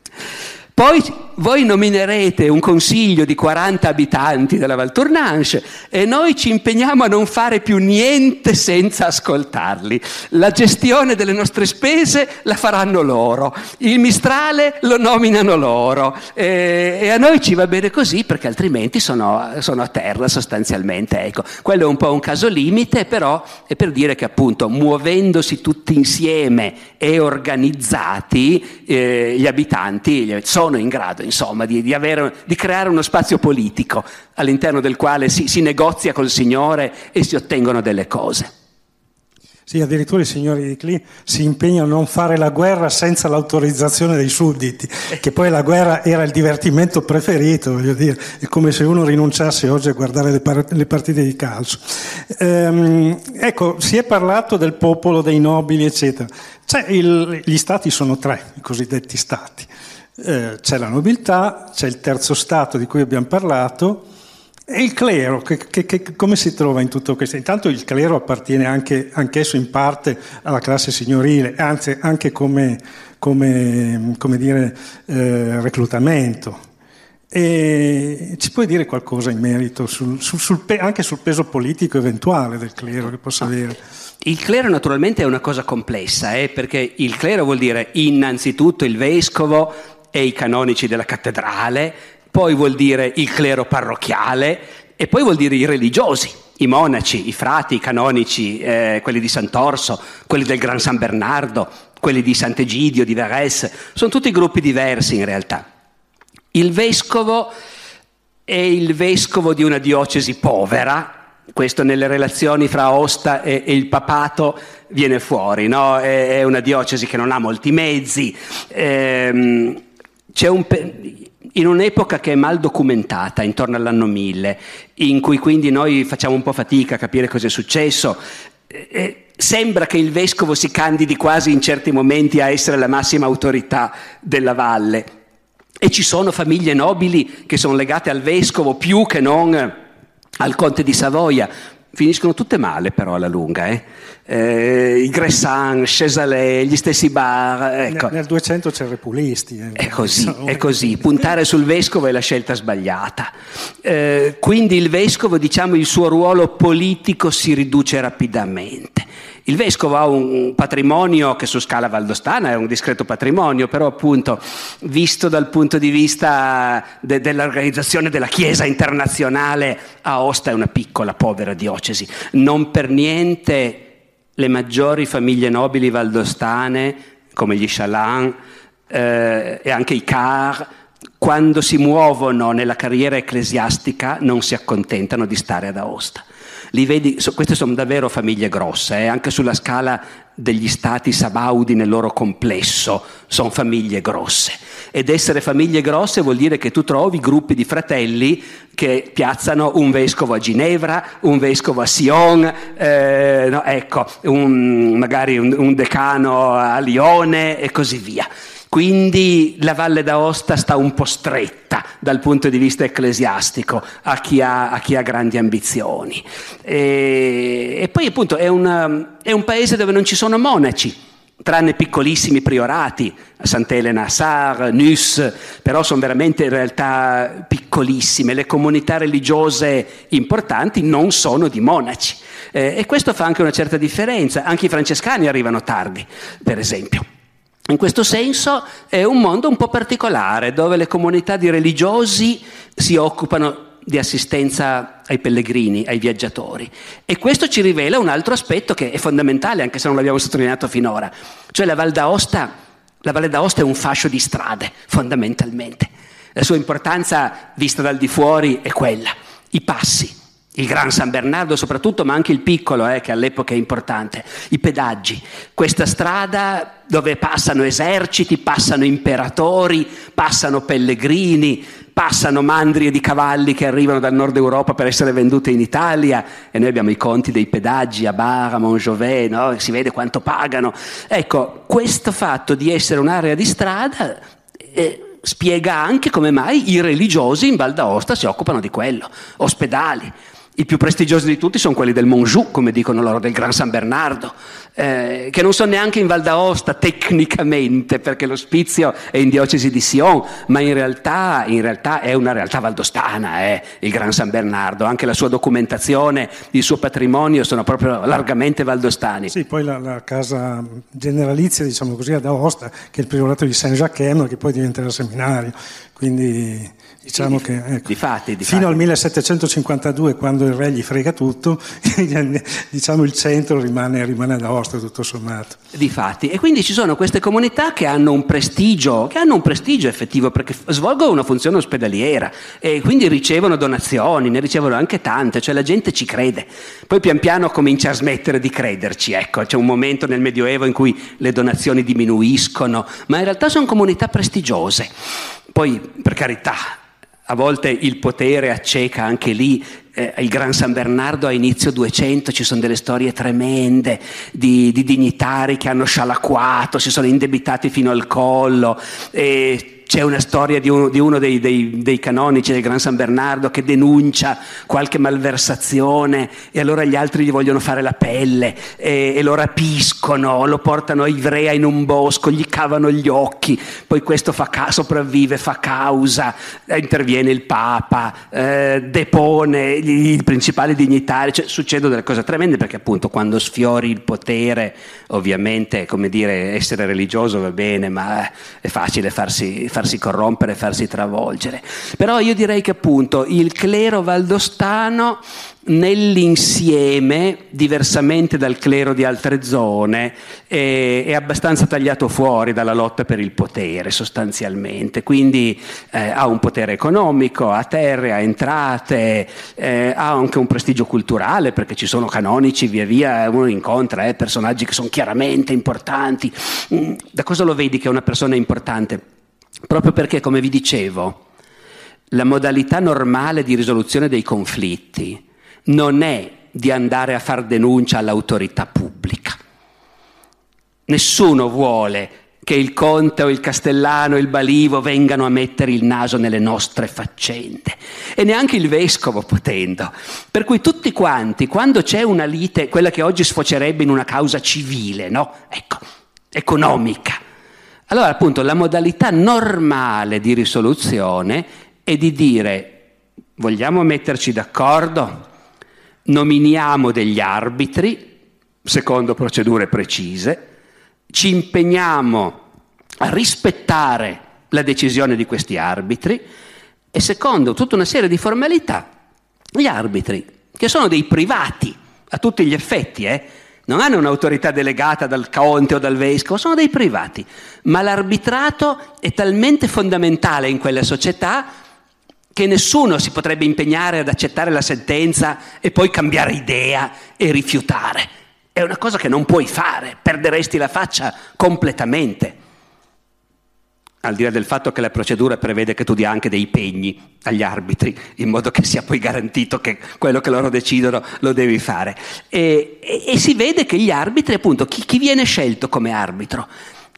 Poi voi nominerete un consiglio di 40 abitanti della Val Tournanche e noi ci impegniamo a non fare più niente senza ascoltarli. La gestione delle nostre spese la faranno loro, il Mistrale lo nominano loro e, e a noi ci va bene così perché altrimenti sono, sono, a terra sostanzialmente. Ecco, quello è un po' un caso limite, però è per dire che appunto muovendosi tutti insieme e organizzati eh, gli abitanti sono in grado, insomma, di, di, avere, di creare uno spazio politico all'interno del quale si, si negozia col Signore e si ottengono delle cose. Sì, addirittura i signori di Cli si impegnano a non fare la guerra senza l'autorizzazione dei sudditi, che poi la guerra era il divertimento preferito, voglio dire, è come se uno rinunciasse oggi a guardare le, par- le partite di calcio. Ehm, ecco, si è parlato del popolo, dei nobili, eccetera. Il, gli stati sono tre, i cosiddetti stati. Eh, c'è la nobiltà, c'è il terzo stato di cui abbiamo parlato, e il clero, che, che, che, come si trova in tutto questo? Intanto il clero appartiene anche, anch'esso in parte alla classe signorile, anzi anche come, come, come dire, eh, reclutamento. E ci puoi dire qualcosa in merito sul, sul, sul, anche sul peso politico eventuale del clero che possa avere? Il clero naturalmente è una cosa complessa, eh, perché il clero vuol dire innanzitutto il vescovo e i canonici della cattedrale, poi vuol dire il clero parrocchiale e poi vuol dire i religiosi, i monaci, i frati, i canonici, eh, quelli di Sant'Orso, quelli del Gran San Bernardo, quelli di Sant'Egidio, di Verres, sono tutti gruppi diversi in realtà. Il vescovo è il vescovo di una diocesi povera, questo nelle relazioni fra Osta e, e il papato viene fuori, no? è, è, una diocesi che non ha molti mezzi, ehm, un, in un'epoca che è mal documentata, intorno all'anno 1000, in cui quindi noi facciamo un po' fatica a capire cosa è successo, eh, sembra che il vescovo si candidi quasi in certi momenti a essere la massima autorità della valle. E ci sono famiglie nobili che sono legate al vescovo più che non al conte di Savoia. Finiscono tutte male però alla lunga, eh? eh, i Gressan, Chesalet, gli stessi bar. Ecco. Nel, nel 200 c'è Repulisti. Eh. È così, è così. Puntare sul vescovo è la scelta sbagliata. Eh, quindi il vescovo, diciamo, il suo ruolo politico si riduce rapidamente. Il vescovo ha un patrimonio che su scala valdostana è un discreto patrimonio, però appunto visto dal punto di vista de- dell'organizzazione della Chiesa internazionale, Aosta è una piccola, povera diocesi. Non per niente le maggiori famiglie nobili valdostane, come gli Chalan eh, e anche i Car, quando si muovono nella carriera ecclesiastica non si accontentano di stare ad Aosta. Vedi, queste sono davvero famiglie grosse, eh, anche sulla scala degli stati sabaudi nel loro complesso, sono famiglie grosse. Ed essere famiglie grosse vuol dire che tu trovi gruppi di fratelli che piazzano un vescovo a Ginevra, un vescovo a Sion, eh, no, ecco, un, magari un, un decano a Lione e così via. Quindi la Valle d'Aosta sta un po' stretta dal punto di vista ecclesiastico a chi ha, a chi ha grandi ambizioni. E, e poi appunto è, una, è un paese dove non ci sono monaci, tranne piccolissimi priorati, Sant'Elena a Sar, Nus, però sono veramente in realtà piccolissime. Le comunità religiose importanti non sono di monaci eh, e questo fa anche una certa differenza. Anche i francescani arrivano tardi, per esempio. In questo senso è un mondo un po' particolare, dove le comunità di religiosi si occupano di assistenza ai pellegrini, ai viaggiatori. E questo ci rivela un altro aspetto che è fondamentale, anche se non l'abbiamo sottolineato finora, cioè la Val d'Aosta, la Valle d'Aosta è un fascio di strade, fondamentalmente. La sua importanza, vista dal di fuori, è quella, i passi, il Gran San Bernardo soprattutto, ma anche il piccolo, eh, che all'epoca è importante, i pedaggi. Questa strada dove passano eserciti, passano imperatori, passano pellegrini, passano mandrie di cavalli che arrivano dal nord Europa per essere vendute in Italia e noi abbiamo i conti dei pedaggi a Bar, a Montjovet, no? si vede quanto pagano. Ecco, questo fatto di essere un'area di strada... Eh, spiega anche come mai i religiosi in Val d'Aosta si occupano di quello, ospedali, i più prestigiosi di tutti sono quelli del Monjou, come dicono loro, del Gran San Bernardo, eh, che non sono neanche in Val d'Aosta tecnicamente, perché l'ospizio è in diocesi di Sion, ma in realtà, in realtà è una realtà valdostana, eh, il Gran San Bernardo. Anche la sua documentazione, il suo patrimonio sono proprio largamente valdostani. Sì, poi la, la casa generalizia, diciamo così, ad Aosta, che è il priorato di Saint-Jacques, che poi diventerà seminario. Quindi Diciamo che ecco, Difatti, difatti. fino al 1752, quando il re gli frega tutto, diciamo il centro rimane, rimane ad Aosta tutto sommato. Difatti. E quindi ci sono queste comunità che hanno un prestigio, che hanno un prestigio effettivo perché svolgono una funzione ospedaliera e quindi ricevono donazioni, ne ricevono anche tante, cioè la gente ci crede. Poi pian piano comincia a smettere di crederci, ecco, c'è un momento nel Medioevo in cui le donazioni diminuiscono, ma in realtà sono comunità prestigiose. Poi, per carità, a volte il potere acceca anche lì. Eh, il Gran San Bernardo a inizio 200 ci sono delle storie tremende di, di dignitari che hanno scialacquato, si sono indebitati fino al collo. E c'è una storia di uno, di uno dei, dei, dei, canonici del Gran San Bernardo che denuncia qualche malversazione e allora gli altri gli vogliono fare la pelle e, e lo rapiscono, lo portano a Ivrea in un bosco, gli cavano gli occhi, poi questo fa ca- sopravvive, fa causa, eh, interviene il Papa, eh, depone gli, i principali dignitari, cioè, succedono delle cose tremende perché appunto quando sfiori il potere, ovviamente, come dire, essere religioso va bene, ma è facile farsi farsi corrompere, farsi travolgere. Però io direi che appunto il clero valdostano nell'insieme, diversamente dal clero di altre zone, è, è, abbastanza tagliato fuori dalla lotta per il potere sostanzialmente, quindi eh, ha un potere economico, ha terre, ha entrate, eh, ha anche un prestigio culturale perché ci sono canonici, via via uno incontra eh, personaggi che sono chiaramente importanti. Mm, da cosa lo vedi che è una persona importante? Proprio perché, come vi dicevo, la modalità normale di risoluzione dei conflitti non è di andare a far denuncia all'autorità pubblica. Nessuno vuole che il conte o il castellano o il balivo vengano a mettere il naso nelle nostre faccende e neanche il vescovo potendo. Per cui tutti quanti, quando c'è una lite, quella che oggi sfocerebbe in una causa civile, no? Ecco, economica, allora appunto la modalità normale di risoluzione è di dire vogliamo metterci d'accordo, nominiamo degli arbitri secondo procedure precise, ci impegniamo a rispettare la decisione di questi arbitri e secondo tutta una serie di formalità gli arbitri, che sono dei privati a tutti gli effetti, eh, non hanno un'autorità delegata dal conte o dal vescovo, sono dei privati, ma l'arbitrato è talmente fondamentale in quelle società che nessuno si potrebbe impegnare ad accettare la sentenza e poi cambiare idea e rifiutare. È una cosa che non puoi fare, perderesti la faccia completamente al di là del fatto che la procedura prevede che tu dia anche dei pegni agli arbitri, in modo che sia poi garantito che quello che loro decidono lo devi fare. E, e, e si vede che gli arbitri, appunto, chi, chi viene scelto come arbitro?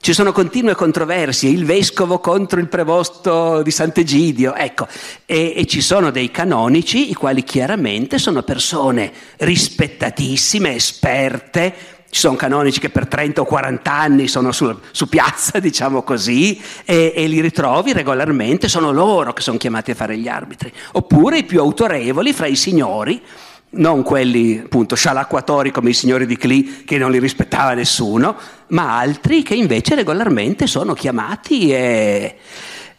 Ci sono continue controversie, il vescovo contro il prevosto di Sant'Egidio, ecco, e, e, ci sono dei canonici, i quali chiaramente sono persone rispettatissime, esperte, ci sono canonici che per 30 o 40 anni sono su, su piazza, diciamo così, e, e, li ritrovi regolarmente, sono loro che sono chiamati a fare gli arbitri. Oppure i più autorevoli fra i signori, non quelli appunto scialacquatori come i signori di Cli che non li rispettava nessuno, ma altri che invece regolarmente sono chiamati e...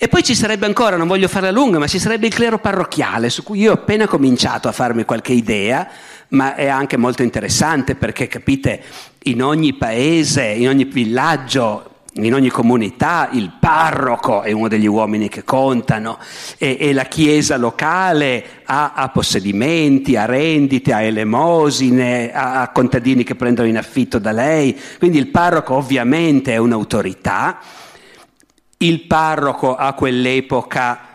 E poi ci sarebbe ancora, non voglio farla lunga, ma ci sarebbe il clero parrocchiale, su cui io ho appena cominciato a farmi qualche idea, ma è anche molto interessante perché capite, in ogni paese, in ogni villaggio, in ogni comunità il parroco è uno degli uomini che contano e, e la chiesa locale ha, ha, possedimenti, ha rendite, ha elemosine, ha, ha contadini che prendono in affitto da lei, quindi il parroco ovviamente è un'autorità. Il parroco a quell'epoca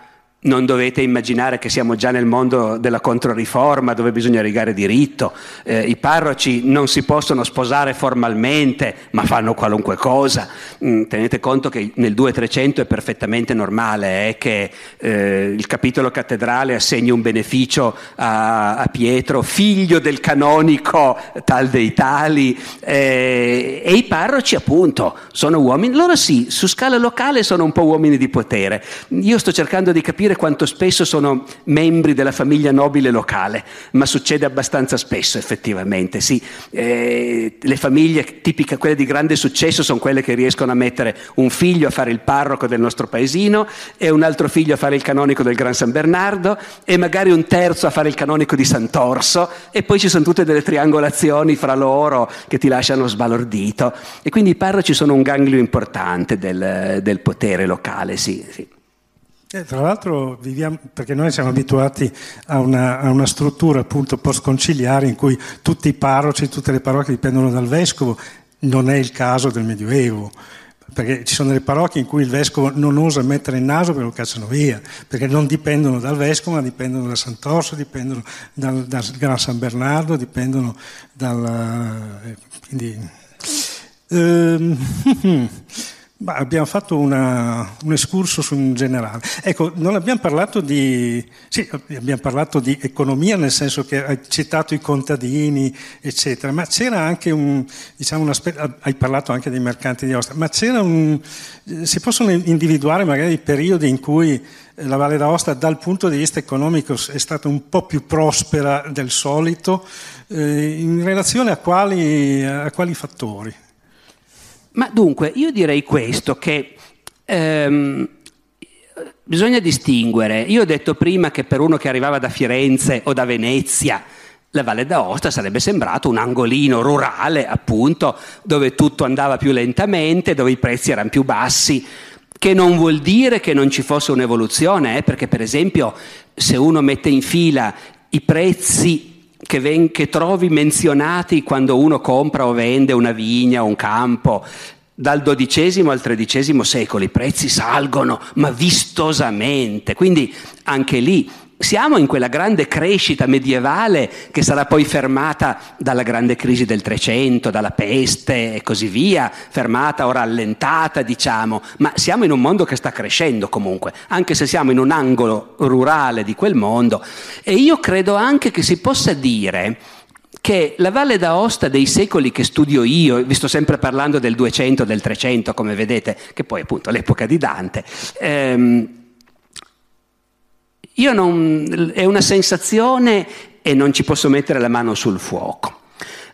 non dovete immaginare che siamo già nel mondo della controriforma dove bisogna rigare diritto. Eh, I parroci non si possono sposare formalmente, ma fanno qualunque cosa. Mm, tenete conto che nel 2300 è perfettamente normale eh, che eh, il capitolo cattedrale assegni un beneficio a, a, Pietro, figlio del canonico tal dei tali, eh, e i parroci appunto sono uomini, loro sì, su scala locale sono un po' uomini di potere. Io sto cercando di capire sapere quanto spesso sono membri della famiglia nobile locale, ma succede abbastanza spesso effettivamente, sì. Eh, le famiglie tipiche, quelle di grande successo, sono quelle che riescono a mettere un figlio a fare il parroco del nostro paesino e un altro figlio a fare il canonico del Gran San Bernardo e magari un terzo a fare il canonico di Sant'Orso e poi ci sono tutte delle triangolazioni fra loro che ti lasciano sbalordito. E quindi i parroci sono un ganglio importante del, del potere locale, sì. sì. Eh, tra l'altro viviamo, perché noi siamo abituati a una, a una struttura appunto post-conciliare in cui tutti i parroci, tutte le parrocchie dipendono dal vescovo, non è il caso del Medioevo perché ci sono delle parrocchie in cui il vescovo non osa mettere il naso perché lo cacciano via, perché non dipendono dal vescovo, ma dipendono da Sant'Orso, dipendono dal, dal Gran San Bernardo, dipendono dal... Eh, quindi, ehm, Bah, abbiamo fatto una, un excursus in generale. Ecco, non abbiamo parlato di, sì, abbiamo parlato di economia nel senso che hai citato i contadini, eccetera, ma c'era anche un, diciamo, un aspetto, hai parlato anche dei mercanti di Ostia, ma c'era un, si possono individuare magari i periodi in cui la Valle d'Aosta dal punto di vista economico è stata un po' più prospera del solito, eh, in relazione a quali, a quali fattori? Ma dunque, io direi questo, che ehm, bisogna distinguere. Io ho detto prima che per uno che arrivava da Firenze o da Venezia, la Valle d'Aosta sarebbe sembrato un angolino rurale, appunto, dove tutto andava più lentamente, dove i prezzi erano più bassi, che non vuol dire che non ci fosse un'evoluzione, eh, perché per esempio se uno mette in fila i prezzi che, ven- che trovi menzionati quando uno compra o vende una vigna o un campo. Dal XII al XIII secolo i prezzi salgono, ma vistosamente. Quindi anche lì siamo in quella grande crescita medievale che sarà poi fermata dalla grande crisi del Trecento, dalla peste e così via, fermata o rallentata, diciamo, ma siamo in un mondo che sta crescendo comunque, anche se siamo in un angolo rurale di quel mondo. E io credo anche che si possa dire che la Valle d'Aosta dei secoli che studio io, vi sto sempre parlando del 200, del 300, come vedete, che poi appunto l'epoca di Dante, ehm, non, è una sensazione e non ci posso mettere la mano sul fuoco.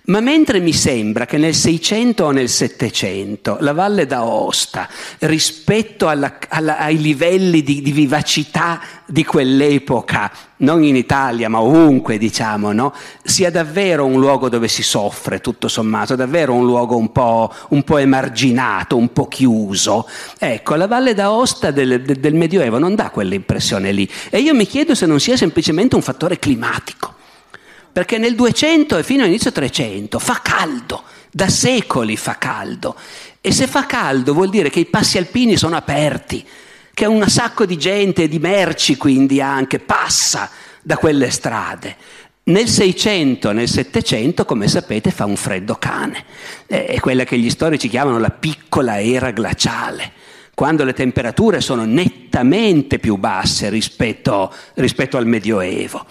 Ma mentre mi sembra che nel 600 o nel 700 la Valle d'Aosta, rispetto alla, alla, ai livelli di, di, vivacità di quell'epoca, non in Italia ma ovunque diciamo, no? sia davvero un luogo dove si soffre tutto sommato, davvero un luogo un po', un po emarginato, un po' chiuso. Ecco, la Valle d'Aosta del, del Medioevo non dà quell'impressione lì e io mi chiedo se non sia semplicemente un fattore climatico perché nel 200 e fino all'inizio 300 fa caldo, da secoli fa caldo. E se fa caldo vuol dire che i passi alpini sono aperti, che un sacco di gente e di merci quindi anche passa da quelle strade. Nel 600, nel 700, come sapete, fa un freddo cane. È quella che gli storici chiamano la piccola era glaciale, quando le temperature sono nettamente più basse rispetto, rispetto al Medioevo.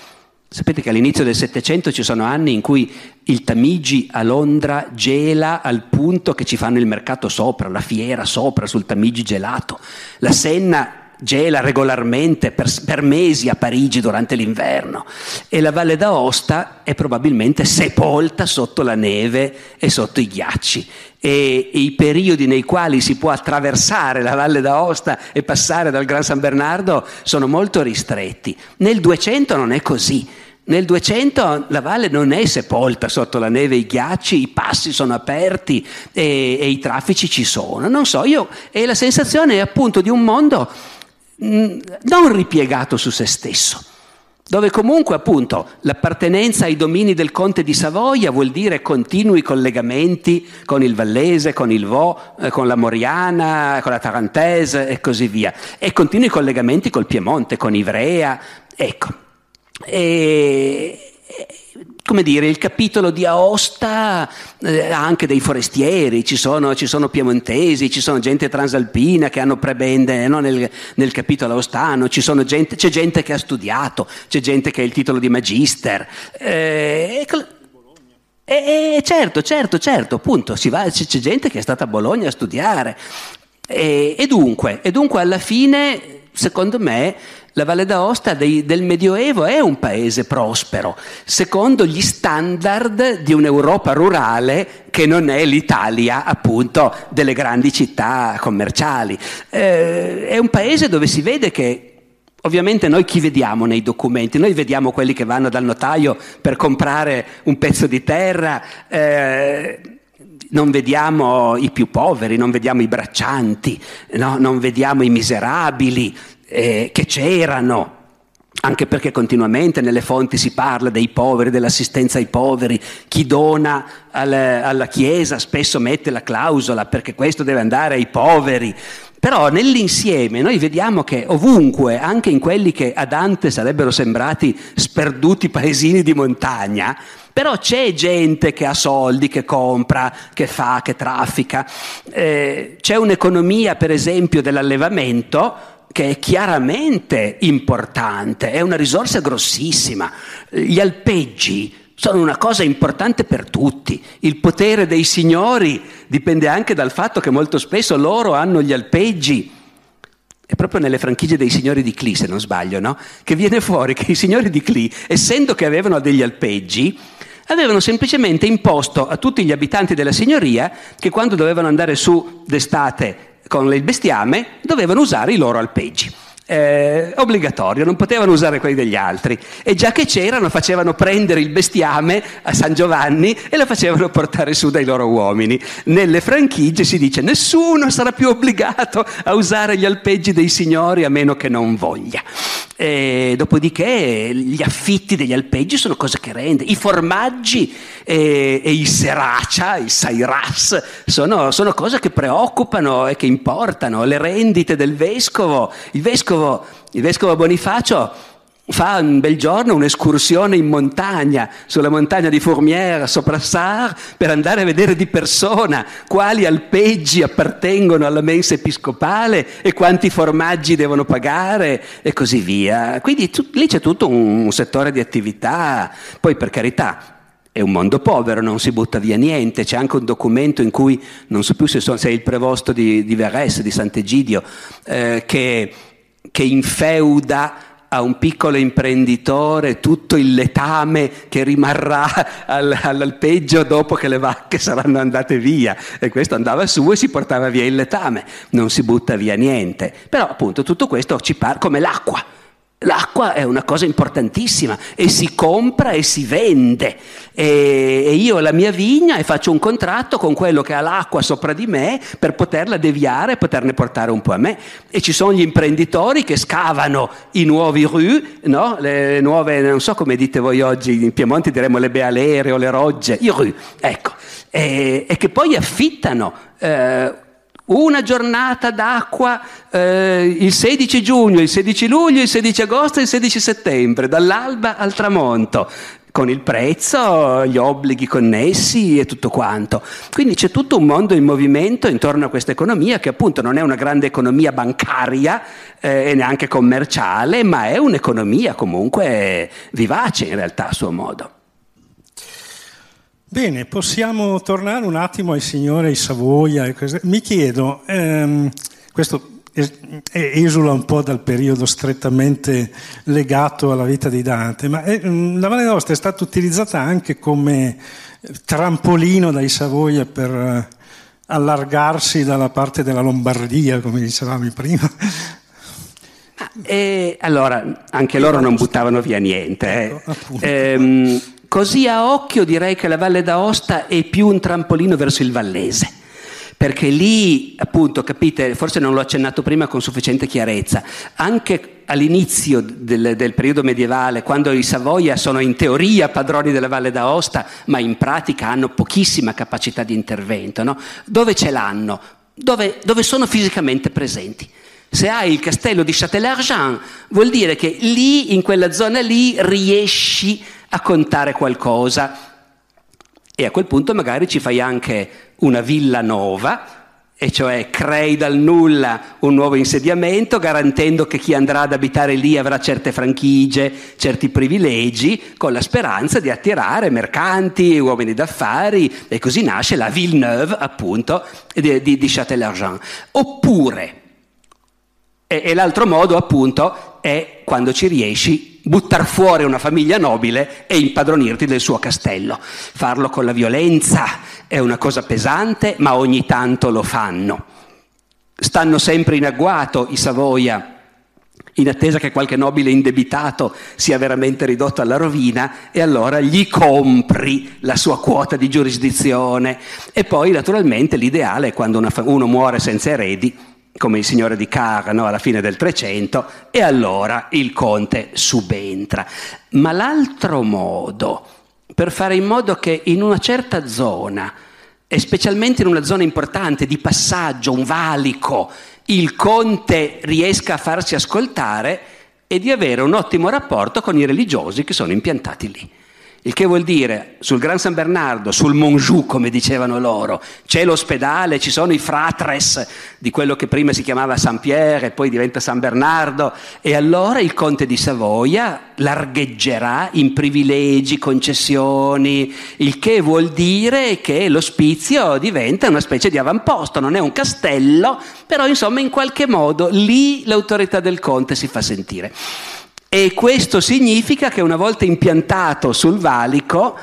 Sapete che all'inizio del Settecento ci sono anni in cui il Tamigi a Londra gela al punto che ci fanno il mercato sopra, la fiera sopra sul Tamigi gelato. La Senna gela regolarmente per, per, mesi a Parigi durante l'inverno e la Valle d'Aosta è probabilmente sepolta sotto la neve e sotto i ghiacci e, i periodi nei quali si può attraversare la Valle d'Aosta e passare dal Gran San Bernardo sono molto ristretti. Nel 200 non è così. Nel 200 la valle non è sepolta sotto la neve e i ghiacci, i passi sono aperti e, e i traffici ci sono. Non so, io, e la sensazione è appunto di un mondo non ripiegato su se stesso dove comunque appunto l'appartenenza ai domini del conte di Savoia vuol dire continui collegamenti con il Vallese, con il Vo, eh, con la Moriana, con la Tarantese e così via, e continui collegamenti col Piemonte, con Ivrea, ecco. E, come dire, il capitolo di Aosta eh, ha anche dei forestieri, ci sono, ci sono, piemontesi, ci sono gente transalpina che hanno prebende no, nel, nel, capitolo aostano, gente, c'è gente che ha studiato, c'è gente che ha il titolo di magister. Eh, e, e, certo, certo, certo, appunto, va, c'è, c'è, gente che è stata a Bologna a studiare. E, e, dunque, e dunque alla fine, secondo me, la Valle d'Aosta dei, del Medioevo è un paese prospero, secondo gli standard di un'Europa rurale che non è l'Italia appunto delle grandi città commerciali. Eh, è un paese dove si vede che Ovviamente noi chi vediamo nei documenti? Noi vediamo quelli che vanno dal notaio per comprare un pezzo di terra, eh, non vediamo i più poveri, non vediamo i braccianti, no? non vediamo i miserabili eh, che c'erano, anche perché continuamente nelle fonti si parla dei poveri, dell'assistenza ai poveri, chi dona alla, alla Chiesa spesso mette la clausola perché questo deve andare ai poveri. Però nell'insieme noi vediamo che ovunque, anche in quelli che a Dante sarebbero sembrati sperduti paesini di montagna, però c'è gente che ha soldi, che compra, che fa, che traffica. Eh, c'è un'economia, per esempio, dell'allevamento che è chiaramente importante, è una risorsa grossissima. Gli alpeggi sono una cosa importante per tutti. Il potere dei signori dipende anche dal fatto che molto spesso loro hanno gli alpeggi. È proprio nelle franchigie dei signori di Cli, se non sbaglio, no? Che viene fuori che i signori di Cli, essendo che avevano degli alpeggi, avevano semplicemente imposto a tutti gli abitanti della signoria che quando dovevano andare su d'estate con il bestiame dovevano usare i loro alpeggi eh, obbligatorio, non potevano usare quelli degli altri. E già che c'erano, facevano prendere il bestiame a San Giovanni e lo facevano portare su dai loro uomini. Nelle franchigie si dice nessuno sarà più obbligato a usare gli alpeggi dei signori a meno che non voglia. E dopodiché gli affitti degli alpeggi sono cose che rende. I formaggi e, e i seracia, i sairas, sono, sono cose che preoccupano e che importano. Le rendite del vescovo. Il vescovo vescovo, il vescovo Bonifacio fa un bel giorno un'escursione in montagna, sulla montagna di Fourmière, sopra Sar, per andare a vedere di persona quali alpeggi appartengono alla mensa episcopale e quanti formaggi devono pagare e così via. Quindi tu, lì c'è tutto un, un settore di attività, poi per carità. È un mondo povero, non si butta via niente. C'è anche un documento in cui, non so più se, sono, se è il prevosto di, di Verres, di Sant'Egidio, eh, che che infeuda a un piccolo imprenditore tutto il letame che rimarrà al, all'alpeggio dopo che le vacche saranno andate via e questo andava su e si portava via il letame, non si butta via niente. Però appunto tutto questo ci pare come l'acqua. L'acqua è una cosa importantissima e si compra e si vende e, io ho la mia vigna e faccio un contratto con quello che ha l'acqua sopra di me per poterla deviare e poterne portare un po' a me. E ci sono gli imprenditori che scavano i nuovi rue, no? le nuove, non so come dite voi oggi, in Piemonte diremmo le bealere o le rogge, i rue, ecco, e, e che poi affittano. Eh, una giornata d'acqua eh, il 16 giugno, il 16 luglio, il 16 agosto e il 16 settembre, dall'alba al tramonto, con il prezzo, gli obblighi connessi e tutto quanto. Quindi c'è tutto un mondo in movimento intorno a questa economia che appunto non è una grande economia bancaria eh, e neanche commerciale, ma è un'economia comunque vivace in realtà a suo modo. Bene, possiamo tornare un attimo ai signori, ai Savoia. Mi chiedo, ehm, questo esula un po' dal periodo strettamente legato alla vita di Dante, ma è, mm, la Valle d'Aosta è stata utilizzata anche come trampolino dai Savoia per eh, allargarsi dalla parte della Lombardia, come dicevamo prima. E allora, anche loro non buttavano via niente. Eh. Ecco, ehm, Così a occhio direi che la Valle d'Aosta è più un trampolino verso il Vallese, perché lì, appunto, capite, forse non l'ho accennato prima con sufficiente chiarezza, anche all'inizio del, del, periodo medievale, quando i Savoia sono in teoria padroni della Valle d'Aosta, ma in pratica hanno pochissima capacità di intervento, no? dove ce l'hanno? Dove, dove sono fisicamente presenti. Se hai il castello di Châtel-Argent, vuol dire che lì, in quella zona lì, riesci a contare qualcosa. E a quel punto magari ci fai anche una villa nuova, e cioè crei dal nulla un nuovo insediamento garantendo che chi andrà ad abitare lì avrà certe franchigie, certi privilegi, con la speranza di attirare mercanti, uomini d'affari e così nasce la Villeneuve appunto di, di, di Châtel-Argent. Oppure E, e l'altro modo, appunto, è quando ci riesci buttar fuori una famiglia nobile e impadronirti del suo castello. Farlo con la violenza è una cosa pesante, ma ogni tanto lo fanno. Stanno sempre in agguato i Savoia in attesa che qualche nobile indebitato sia veramente ridotto alla rovina e allora gli compri la sua quota di giurisdizione. E poi naturalmente l'ideale è quando uno muore senza eredi, come il signore di Carno alla fine del Trecento, e allora il conte subentra. Ma l'altro modo per fare in modo che in una certa zona, e specialmente in una zona importante di passaggio, un valico, il conte riesca a farsi ascoltare e di avere un ottimo rapporto con i religiosi che sono impiantati lì. Il che vuol dire, sul Gran San Bernardo, sul Monjou, come dicevano loro, c'è l'ospedale, ci sono i fratres di quello che prima si chiamava San Pierre e poi diventa San Bernardo, e allora il conte di Savoia largheggerà in privilegi, concessioni, il che vuol dire che l'ospizio diventa una specie di avamposto, non è un castello, però insomma in qualche modo lì l'autorità del conte si fa sentire. E questo significa che una volta impiantato sul valico,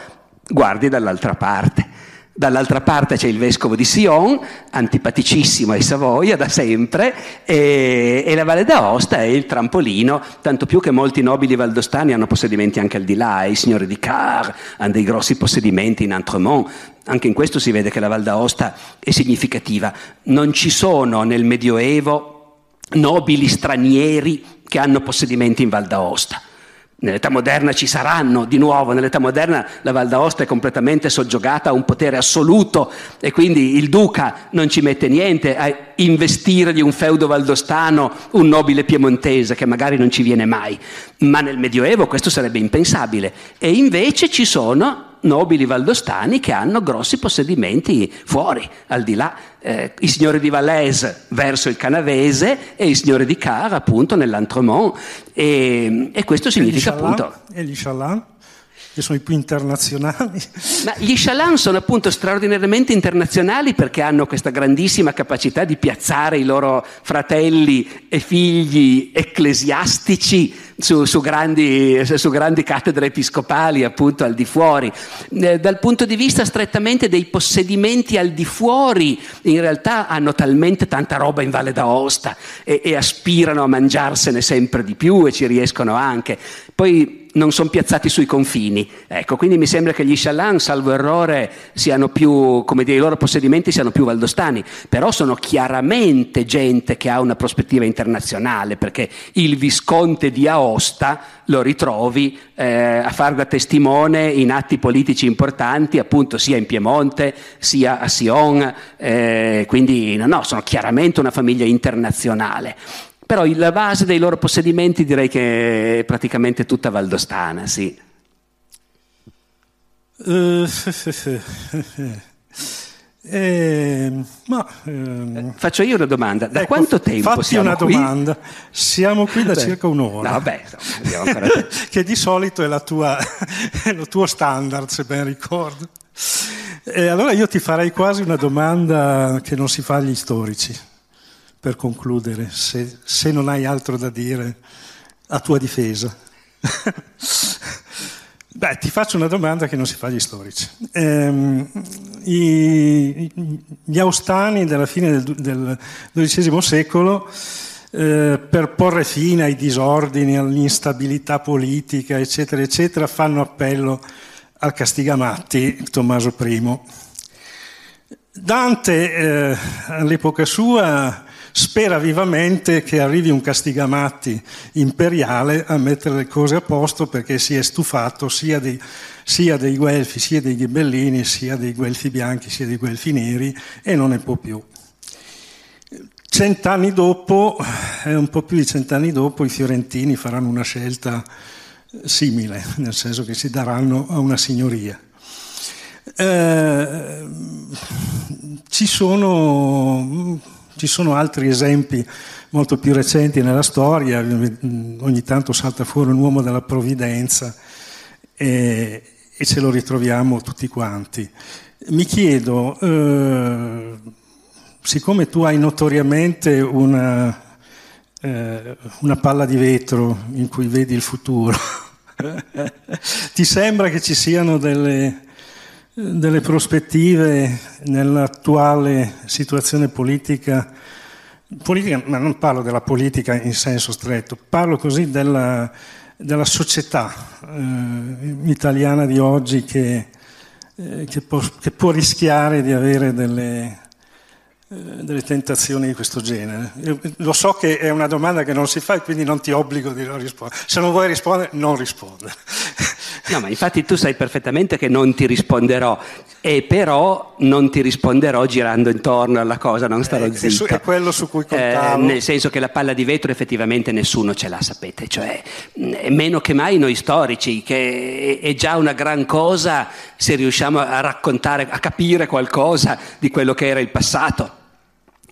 guardi dall'altra parte. Dall'altra parte c'è il vescovo di Sion, antipaticissimo ai Savoia da sempre, e, e, la Valle d'Aosta è il trampolino, tanto più che molti nobili valdostani hanno possedimenti anche al di là, i signori di Car hanno dei grossi possedimenti in Entremont, anche in questo si vede che la Val d'Aosta è significativa. Non ci sono nel Medioevo nobili stranieri che hanno possedimenti in Val d'Aosta. Nell'età moderna ci saranno di nuovo, nell'età moderna la Val d'Aosta è completamente soggiogata a un potere assoluto e quindi il duca non ci mette niente a investire di un feudo valdostano un nobile piemontese che magari non ci viene mai. Ma nel Medioevo questo sarebbe impensabile e invece ci sono nobili valdostani che hanno grossi possedimenti fuori, al di là. Eh, I signori di Valais verso il Canavese e i signori di Car appunto nell'Antremont. E, e questo significa e appunto... E gli Chaland? Che sono i più internazionali. Ma gli Chaland sono appunto straordinariamente internazionali perché hanno questa grandissima capacità di piazzare i loro fratelli e figli ecclesiastici su, su, grandi, su grandi, cattedre episcopali appunto al di fuori. Eh, dal punto di vista strettamente dei possedimenti al di fuori, in realtà hanno talmente tanta roba in Valle d'Aosta e, e aspirano a mangiarsene sempre di più e ci riescono anche. Poi non sono piazzati sui confini. Ecco, quindi mi sembra che gli Chaland, salvo errore, siano più, come dire, i loro possedimenti siano più valdostani, però sono chiaramente gente che ha una prospettiva internazionale, perché il Visconte di Aosta lo ritrovi eh, a far da testimone in atti politici importanti, appunto sia in Piemonte sia a Sion, eh, quindi no, no, sono chiaramente una famiglia internazionale. Però la base dei loro possedimenti direi che è praticamente tutta valdostana, sì. Uh, eh, ma, ehm, Faccio io una domanda, da ecco, quanto tempo fatti siamo una qui? domanda, siamo qui da Beh, circa un'ora, no, beh, ancora... che di solito è, la tua, è il tuo standard se ben ricordo. E allora io ti farei quasi una domanda che non si fa agli storici per concludere, se, se non hai altro da dire a tua difesa. Beh, ti faccio una domanda che non si fa agli storici. Eh, i, gli austani della fine del, del XII secolo, eh, per porre fine ai disordini, all'instabilità politica, eccetera, eccetera, fanno appello al Castigamatti, Tommaso I. Dante, eh, all'epoca sua, spera vivamente che arrivi un castigamatti imperiale a mettere le cose a posto perché si è stufato sia dei, sia dei guelfi, sia dei ghibellini, sia dei guelfi bianchi, sia dei guelfi neri e non ne può più. Cent'anni dopo, eh, un po' più di cent'anni dopo, i fiorentini faranno una scelta simile, nel senso che si daranno a una signoria. Eh, ci sono ci sono altri esempi molto più recenti nella storia, ogni tanto salta fuori un uomo della provvidenza e, e ce lo ritroviamo tutti quanti. Mi chiedo, eh, siccome tu hai notoriamente una, eh, una palla di vetro in cui vedi il futuro. Ti sembra che ci siano delle, delle prospettive nell'attuale situazione politica, politica, ma non parlo della politica in senso stretto, parlo così della, della società eh, italiana di oggi che, eh, che, può, che, può, rischiare di avere delle, eh, delle tentazioni di questo genere. Io lo so che è una domanda che non si fa e quindi non ti obbligo di rispondere. Se non vuoi rispondere, non rispondere. No, ma infatti tu sai perfettamente che non ti risponderò, e però non ti risponderò girando intorno alla cosa, non starò eh, zitto. È quello su cui contavo. Eh, nel senso che la palla di vetro effettivamente nessuno ce l'ha, sapete, cioè meno che mai noi storici, che è già una gran cosa se riusciamo a raccontare, a capire qualcosa di quello che era il passato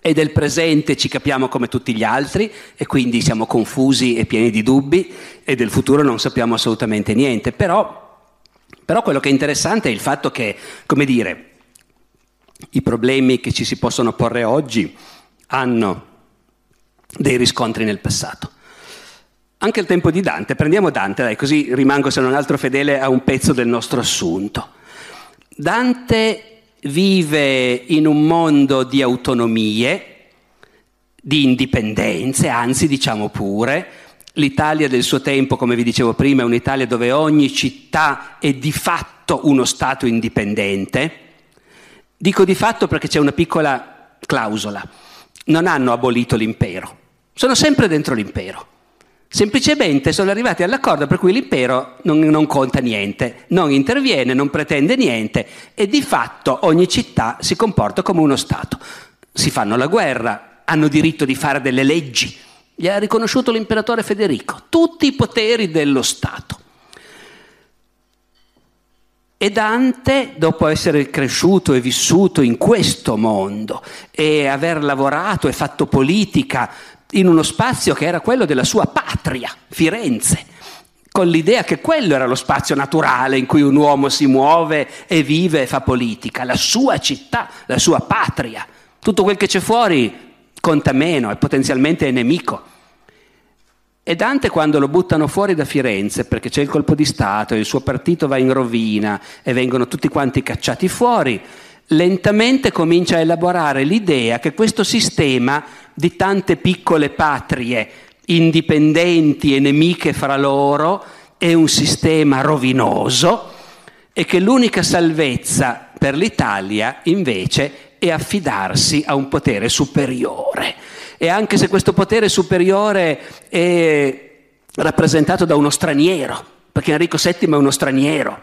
e del presente ci capiamo come tutti gli altri e quindi siamo confusi e pieni di dubbi e del futuro non sappiamo assolutamente niente. Però, però quello che è interessante è il fatto che, come dire, i problemi che ci si possono porre oggi hanno dei riscontri nel passato. Anche il tempo di Dante, prendiamo Dante, dai, così rimango se non altro fedele a un pezzo del nostro assunto. Dante vive in un mondo di autonomie, di indipendenze, anzi diciamo pure, l'Italia del suo tempo, come vi dicevo prima, è un'Italia dove ogni città è di fatto uno Stato indipendente. Dico di fatto perché c'è una piccola clausola. Non hanno abolito l'impero, sono sempre dentro l'impero. Semplicemente sono arrivati all'accordo per cui l'impero non, non, conta niente, non interviene, non pretende niente e di fatto ogni città si comporta come uno Stato. Si fanno la guerra, hanno diritto di fare delle leggi, gli ha riconosciuto l'imperatore Federico, tutti i poteri dello Stato. E Dante, dopo essere cresciuto e vissuto in questo mondo e aver lavorato e fatto politica in uno spazio che era quello della sua patria, Firenze, con l'idea che quello era lo spazio naturale in cui un uomo si muove e vive e fa politica, la sua città, la sua patria. Tutto quel che c'è fuori conta meno, è potenzialmente nemico. E Dante quando lo buttano fuori da Firenze perché c'è il colpo di Stato, il suo partito va in rovina e vengono tutti quanti cacciati fuori, lentamente comincia a elaborare l'idea che questo sistema di tante piccole patrie indipendenti e nemiche fra loro è un sistema rovinoso e che l'unica salvezza per l'Italia invece è affidarsi a un potere superiore. E anche se questo potere superiore è rappresentato da uno straniero, perché Enrico VII è uno straniero,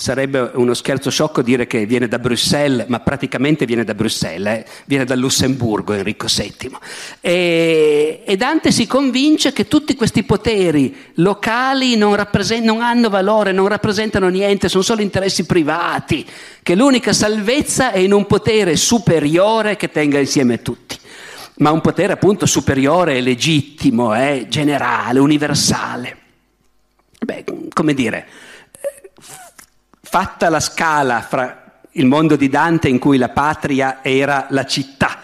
Sarebbe uno scherzo sciocco dire che viene da Bruxelles, ma praticamente viene da Bruxelles, eh? viene dal Lussemburgo Enrico VII. E, e, Dante si convince che tutti questi poteri locali non, non hanno valore, non rappresentano niente, sono solo interessi privati, che l'unica salvezza è in un potere superiore che tenga insieme tutti ma un potere appunto superiore e legittimo, eh, generale, universale. Beh, come dire, fatta la scala fra il mondo di Dante in cui la patria era la città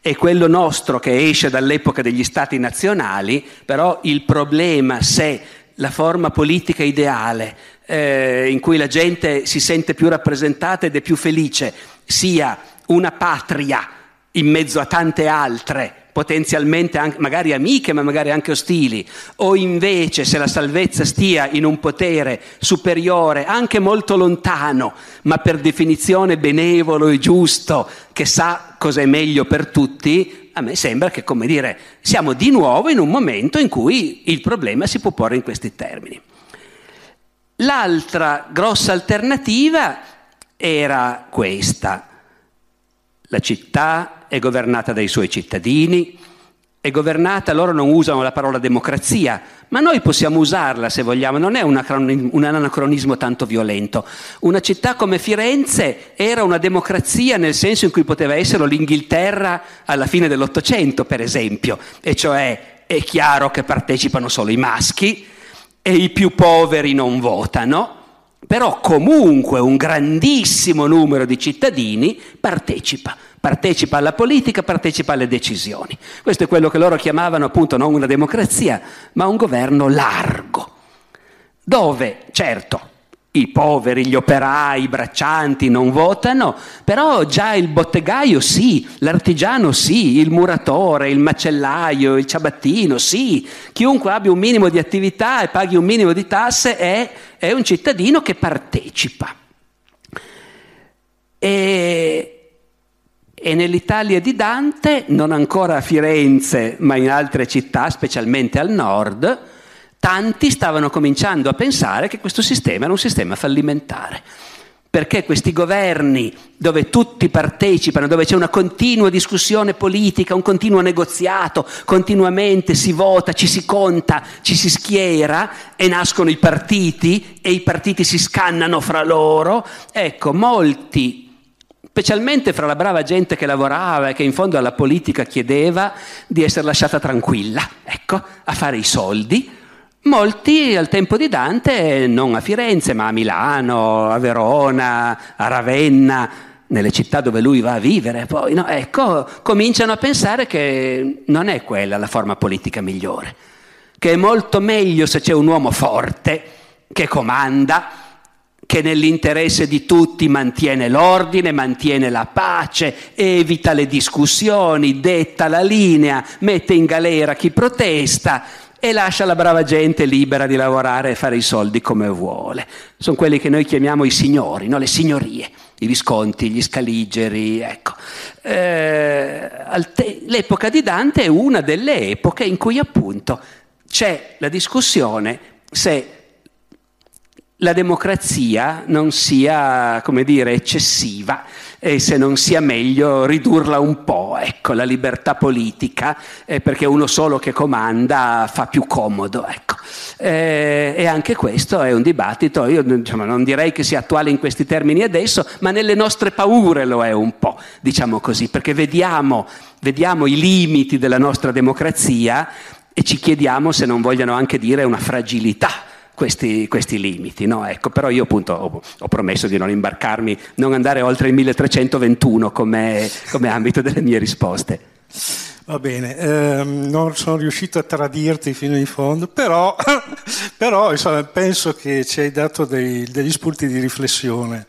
e quello nostro che esce dall'epoca degli stati nazionali, però il problema se la forma politica ideale eh, in cui la gente si sente più rappresentata ed è più felice sia una patria in mezzo a tante altre potenzialmente anche, magari amiche, ma magari anche ostili, o invece se la salvezza stia in un potere superiore, anche molto lontano, ma per definizione benevolo e giusto, che sa cosa è meglio per tutti, a me sembra che, come dire, siamo di nuovo in un momento in cui il problema si può porre in questi termini. L'altra grossa alternativa era questa. La città è governata dai suoi cittadini, è governata, loro non usano la parola democrazia, ma noi possiamo usarla se vogliamo, non è un anacronismo tanto violento. Una città come Firenze era una democrazia nel senso in cui poteva essere l'Inghilterra alla fine dell'Ottocento, per esempio, e cioè è chiaro che partecipano solo i maschi e i più poveri non votano, però comunque un grandissimo numero di cittadini partecipa partecipa alla politica, partecipa alle decisioni. Questo è quello che loro chiamavano appunto non una democrazia, ma un governo largo, dove certo i poveri, gli operai, i braccianti non votano, però già il bottegaio sì, l'artigiano sì, il muratore, il macellaio, il ciabattino sì, chiunque abbia un minimo di attività e paghi un minimo di tasse è, è un cittadino che partecipa. E, e nell'Italia di Dante, non ancora a Firenze, ma in altre città, specialmente al nord, tanti stavano cominciando a pensare che questo sistema era un sistema fallimentare. Perché questi governi dove tutti partecipano, dove c'è una continua discussione politica, un continuo negoziato, continuamente si vota, ci si conta, ci si schiera e nascono i partiti e i partiti si scannano fra loro, ecco, molti specialmente fra la brava gente che lavorava e che in fondo alla politica chiedeva di essere lasciata tranquilla, ecco, a fare i soldi, Molti al tempo di Dante, non a Firenze, ma a Milano, a Verona, a Ravenna, nelle città dove lui va a vivere, poi, no? ecco, cominciano a pensare che non è quella la forma politica migliore, che è molto meglio se c'è un uomo forte che comanda, che nell'interesse di tutti mantiene l'ordine, mantiene la pace, evita le discussioni, detta la linea, mette in galera chi protesta e lascia la brava gente libera di lavorare e fare i soldi come vuole. Sono quelli che noi chiamiamo i signori, no? le signorie, i visconti, gli scaligeri. Ecco. Eh, te- l'epoca di Dante è una delle epoche in cui appunto c'è la discussione se la democrazia non sia, come dire, eccessiva e se non sia meglio ridurla un po', ecco, la libertà politica, eh, perché uno solo che comanda fa più comodo, ecco. eh, e anche questo è un dibattito, io diciamo, non direi che sia attuale in questi termini adesso, ma nelle nostre paure lo è un po', diciamo così, perché vediamo, vediamo i limiti della nostra democrazia e ci chiediamo se non vogliano anche dire una fragilità questi, questi limiti. No? Ecco, però io appunto ho, ho, promesso di non imbarcarmi, non andare oltre il 1321 come, come ambito delle mie risposte. Va bene, ehm, non sono riuscito a tradirti fino in fondo, però, però insomma, penso che ci hai dato dei, degli spunti di riflessione.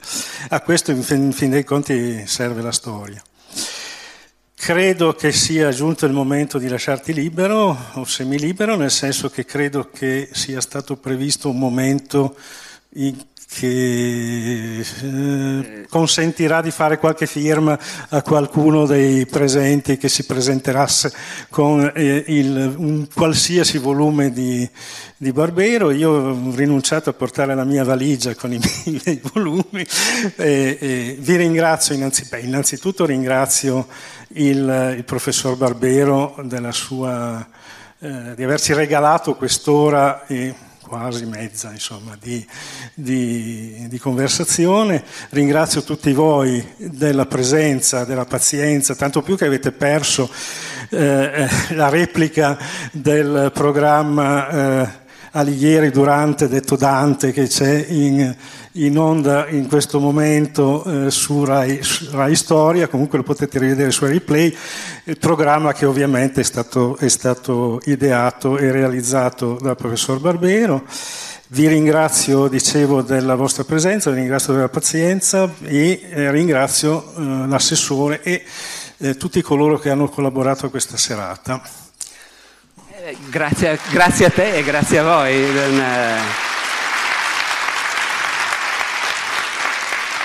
A questo in fin, in fin dei conti serve la storia. Credo che sia giunto il momento di lasciarti libero o semilibero, nel senso che credo che sia stato previsto un momento in che eh, consentirà di fare qualche firma a qualcuno dei presenti che si presenterà con eh, il, un qualsiasi volume di, di, Barbero. Io ho rinunciato a portare la mia valigia con i miei volumi e, vi ringrazio innanzi, beh, innanzitutto ringrazio il, il professor Barbero sua, eh, di averci regalato quest'ora. E, quasi mezza insomma, di, di, di, conversazione. Ringrazio tutti voi della presenza, della pazienza, tanto più che avete perso eh, la replica del programma eh, Alighieri Durante, detto Dante, che c'è in, in onda in questo momento eh, su Rai, Rai, Storia, comunque lo potete rivedere su Replay, il programma che ovviamente è stato, è stato ideato e realizzato dal professor Barbero. Vi ringrazio, dicevo, della vostra presenza, vi ringrazio della pazienza e eh, ringrazio eh, l'assessore e eh, tutti coloro che hanno collaborato a questa serata. Eh, grazie, grazie, a te e grazie a voi.